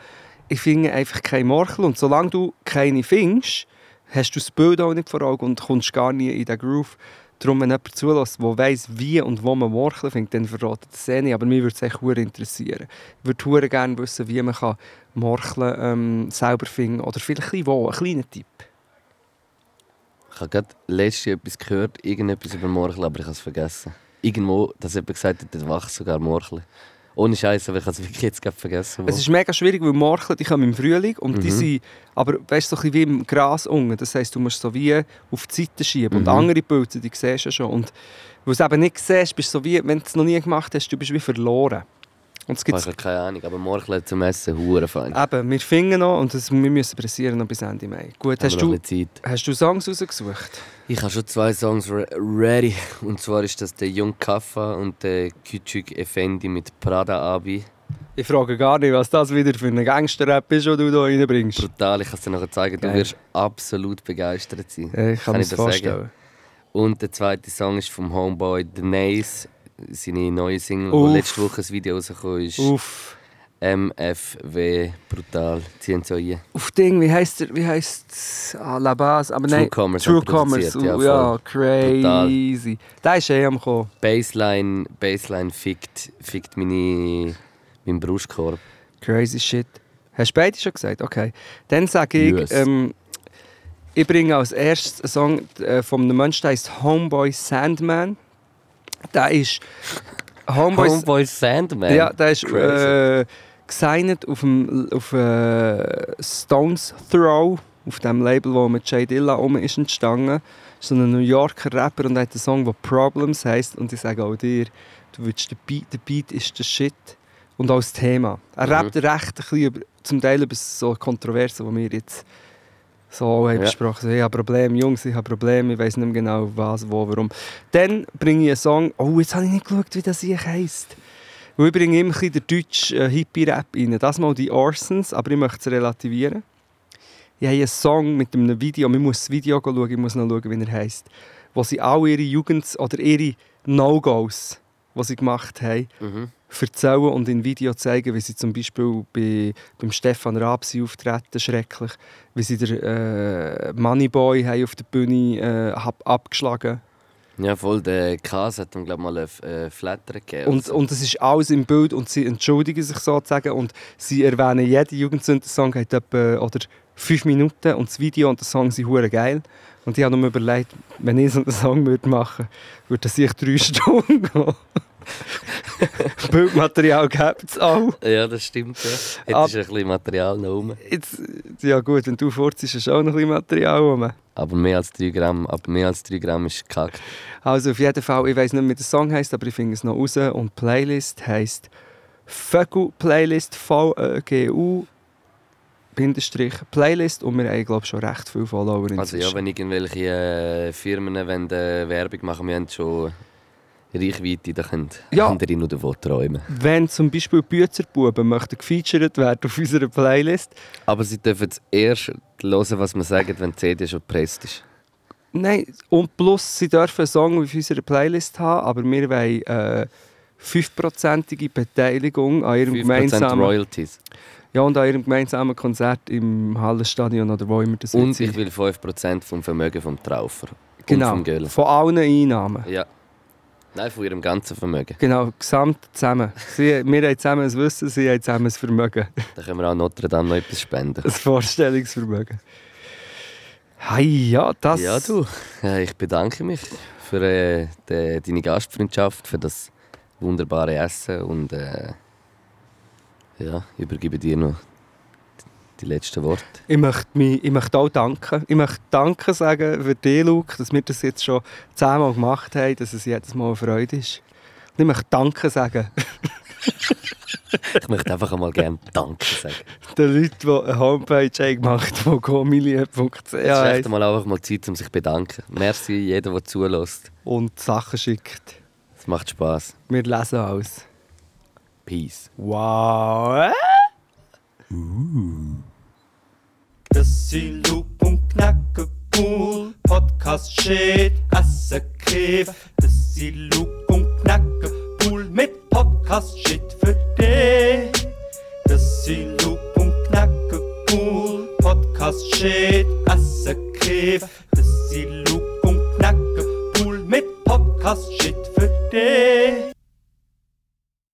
Speaker 6: Ich finde einfach keine Morcheln und solange du keine findest, hast du das Bild auch nicht vor Augen und kommst gar nie in den Groove. Darum, wenn jemand zulässt, der weiss, wie und wo man Morcheln findet, dann verratet das eh nicht. Aber mich würde es echt interessieren. Ich würde gerne wissen, wie man kann Morcheln ähm, selber finden oder vielleicht wo, ein kleiner Tipp.
Speaker 5: Ich habe gerade letztes Jahr etwas gehört, irgendetwas über Morcheln, aber ich habe es vergessen. Irgendwo, dass jemand gesagt hat, dort wachsen sogar Morcheln. Ohne Scheiß, aber ich habe es wirklich jetzt gerade vergessen. wo.
Speaker 6: Es ist mega schwierig, weil Morcheln die kommen im Frühling und die
Speaker 5: Mhm.
Speaker 6: sind, aber weißt du, so ein bisschen wie im Gras unten. Das heisst, du musst so wie auf die Seite schieben. Und
Speaker 5: Mhm.
Speaker 6: andere Pilze, die siehst du schon. Und weil du es eben nicht siehst, bist du so wie, wenn du es noch nie gemacht hast, du bist wie verloren. Und es
Speaker 5: ich
Speaker 6: gibt
Speaker 5: habe keine Ahnung, aber Morcheln zum Essen, hure fein.
Speaker 6: eben, wir finden noch und das, wir müssen pressieren noch bis Ende Mai. Gut, hast
Speaker 5: noch
Speaker 6: du, hast du Songs rausgesucht?
Speaker 5: Ich habe schon zwei Songs re ready. Und zwar ist das der Young Kaffa und der Küçük Effendi mit Prada Abi.
Speaker 6: Ich frage gar nicht, was das wieder für ein Gangster-Rap ist, den du hier reinbringst.
Speaker 5: Brutal, ich kann es dir nachher zeigen. Du
Speaker 6: Geil.
Speaker 5: wirst absolut begeistert sein.
Speaker 6: Ich kann,
Speaker 5: Kann ich
Speaker 6: das
Speaker 5: das
Speaker 6: vorstellen.
Speaker 5: Und der zweite Song ist vom Homeboy The Nace. Seine neue Single,
Speaker 6: Uff.
Speaker 5: wo letzte Woche ein Video rausgekommen ist.
Speaker 6: Uff.
Speaker 5: MFW. Brutal. Ziehen so rein.
Speaker 6: Auf Ding, wie heißt der? Wie heißt ah, La Base? Aber nein,
Speaker 5: True Commerce
Speaker 6: True Commerce.
Speaker 5: ja,
Speaker 6: ja, crazy. Der ist eh am kommen.
Speaker 5: Baseline, Baseline fickt, fickt meine, meinen Brustkorb.
Speaker 6: Crazy shit. Hast du beide schon gesagt? Okay. Dann sage ich,
Speaker 5: Yes.
Speaker 6: ähm, ich bringe als erstes einen Song äh, von einem Menschen, der heißt Homeboy Sandman. Der ist Homeboy,
Speaker 5: Homeboy Sandman.
Speaker 6: Ja, der ist äh, gesigned auf, dem, auf äh, Stones Throw, auf dem Label, wo mit Jay Dilla um ist entstanden. So ein New Yorker Rapper und hat einen Song, der Problems heisst. Und ich sage auch dir, du willst den Beat, der Beat ist der Shit. Und auch das Thema. Er
Speaker 5: Mhm.
Speaker 6: rappt recht ein bisschen über, zum Teil über so Kontroversen, die wir jetzt so haben
Speaker 5: Ja.
Speaker 6: besprochen haben. Ich habe Probleme, Jungs, ich habe Probleme, ich weiß nicht mehr genau was, wo, warum. Dann bringe ich einen Song, oh, jetzt habe ich nicht geschaut, wie das hier heisst. Weil ich bringe immer ein den deutschen äh, Hippie-Rap rein. Das mal die Orsons, aber ich möchte es relativieren. Ich habe einen Song mit einem Video, man muss das Video schauen, ich muss noch schauen, wie er heisst, wo sie all ihre Jugend- oder ihre No-Gos, die sie gemacht haben,
Speaker 5: Mhm.
Speaker 6: Erzählen und in Video zeigen, wie sie zum Beispiel bei, beim Stefan Raab sind auftreten, schrecklich, wie sie den äh, Moneyboy haben auf der Bühne äh, ab, abgeschlagen
Speaker 5: Ja, voll, der Käse hat ihm, glaube ich, mal eine äh, Flatter gegeben.
Speaker 6: Und, und es ist alles im Bild und sie entschuldigen sich sozusagen und sie erwähnen, jeder Jugendsünder-Song hat etwa oder fünf Minuten und das Video und der Song sind hure geil. Und ich habe mir überlegt, wenn ich so einen Song würde machen würde, würde das sich drei Stunden gehen. Bildmaterial gibt es auch.
Speaker 5: ja, das stimmt. Ja. Hättest
Speaker 6: Ab-
Speaker 5: du ein bisschen Material noch rum.
Speaker 6: Jetzt, ja gut, wenn du furzt, ist auch noch ein bisschen Material rum.
Speaker 5: Aber mehr als 3 Gramm, aber mehr als 3 Gramm ist gekackt.
Speaker 6: Also auf jeden Fall, ich weiß nicht, wie der Song heißt, aber ich finde es noch raus. Und die Playlist heisst Vögel Playlist V-E-G-U Bindestrich Playlist und wir haben glaube schon recht viele Follower
Speaker 5: Also
Speaker 6: inzwischen.
Speaker 5: ja, wenn irgendwelche äh, Firmen wollen, äh, Werbung machen, wir haben schon Reichweite, da können
Speaker 6: Ja.
Speaker 5: andere nur davon träumen.
Speaker 6: Wenn zum Beispiel Büzerbuben möchten gefeatured werden auf unserer Playlist,
Speaker 5: Aber sie dürfen erst hören, was wir sagen, wenn die CD schon gepresst ist.
Speaker 6: nein, und plus sie dürfen einen Song auf unserer Playlist haben, aber wir wollen äh, 5%ige Beteiligung an ihrem
Speaker 5: 5%
Speaker 6: gemeinsamen
Speaker 5: Royalties.
Speaker 6: ja, und an ihrem gemeinsamen Konzert im Hallenstadion oder wo immer das
Speaker 5: Und
Speaker 6: wird sein.
Speaker 5: ich will 5% vom Vermögen vom Traufer. Und
Speaker 6: Genau,
Speaker 5: vom
Speaker 6: von allen Einnahmen.
Speaker 5: Ja. Nein, von ihrem ganzen Vermögen.
Speaker 6: Genau, gesamt zusammen. Sie, wir haben zusammen ein Wissen, sie haben zusammen ein Vermögen.
Speaker 5: Da können wir auch Notre Dame noch etwas spenden.
Speaker 6: Ein Vorstellungsvermögen. Hey, ja, das...
Speaker 5: Ja, du. Ich bedanke mich für äh, de, deine Gastfreundschaft, für das wunderbare Essen und äh, ja, übergebe dir noch die letzten Worte.
Speaker 6: Ich möchte, mich, ich möchte auch danken. Ich möchte Danke sagen für dich, Luke, dass wir das jetzt schon zehnmal gemacht haben, dass es jedes Mal eine Freude ist. Und ich möchte Danke sagen
Speaker 5: Ich möchte einfach einmal gerne Danke sagen.
Speaker 6: den Leuten, die eine Homepage haben gemacht haben, die gomilie.ch
Speaker 5: Es ist mal einfach mal Zeit, um sich zu bedanken. Merci jeder, der zulässt.
Speaker 6: und Sachen schickt.
Speaker 5: Es macht Spaß.
Speaker 6: Wir lesen alles.
Speaker 5: Peace.
Speaker 6: Wow! äh?
Speaker 1: Das Loop und Knacke Pool, Podcast Shit, Asse Käfer. Das Loop und Knacke Pool mit Podcast Shit für dich. Das Loop und Knacke Pool, Podcast Shit, Asse Käfer. Das Loop und Knacke Pool mit Podcast Shit für dich.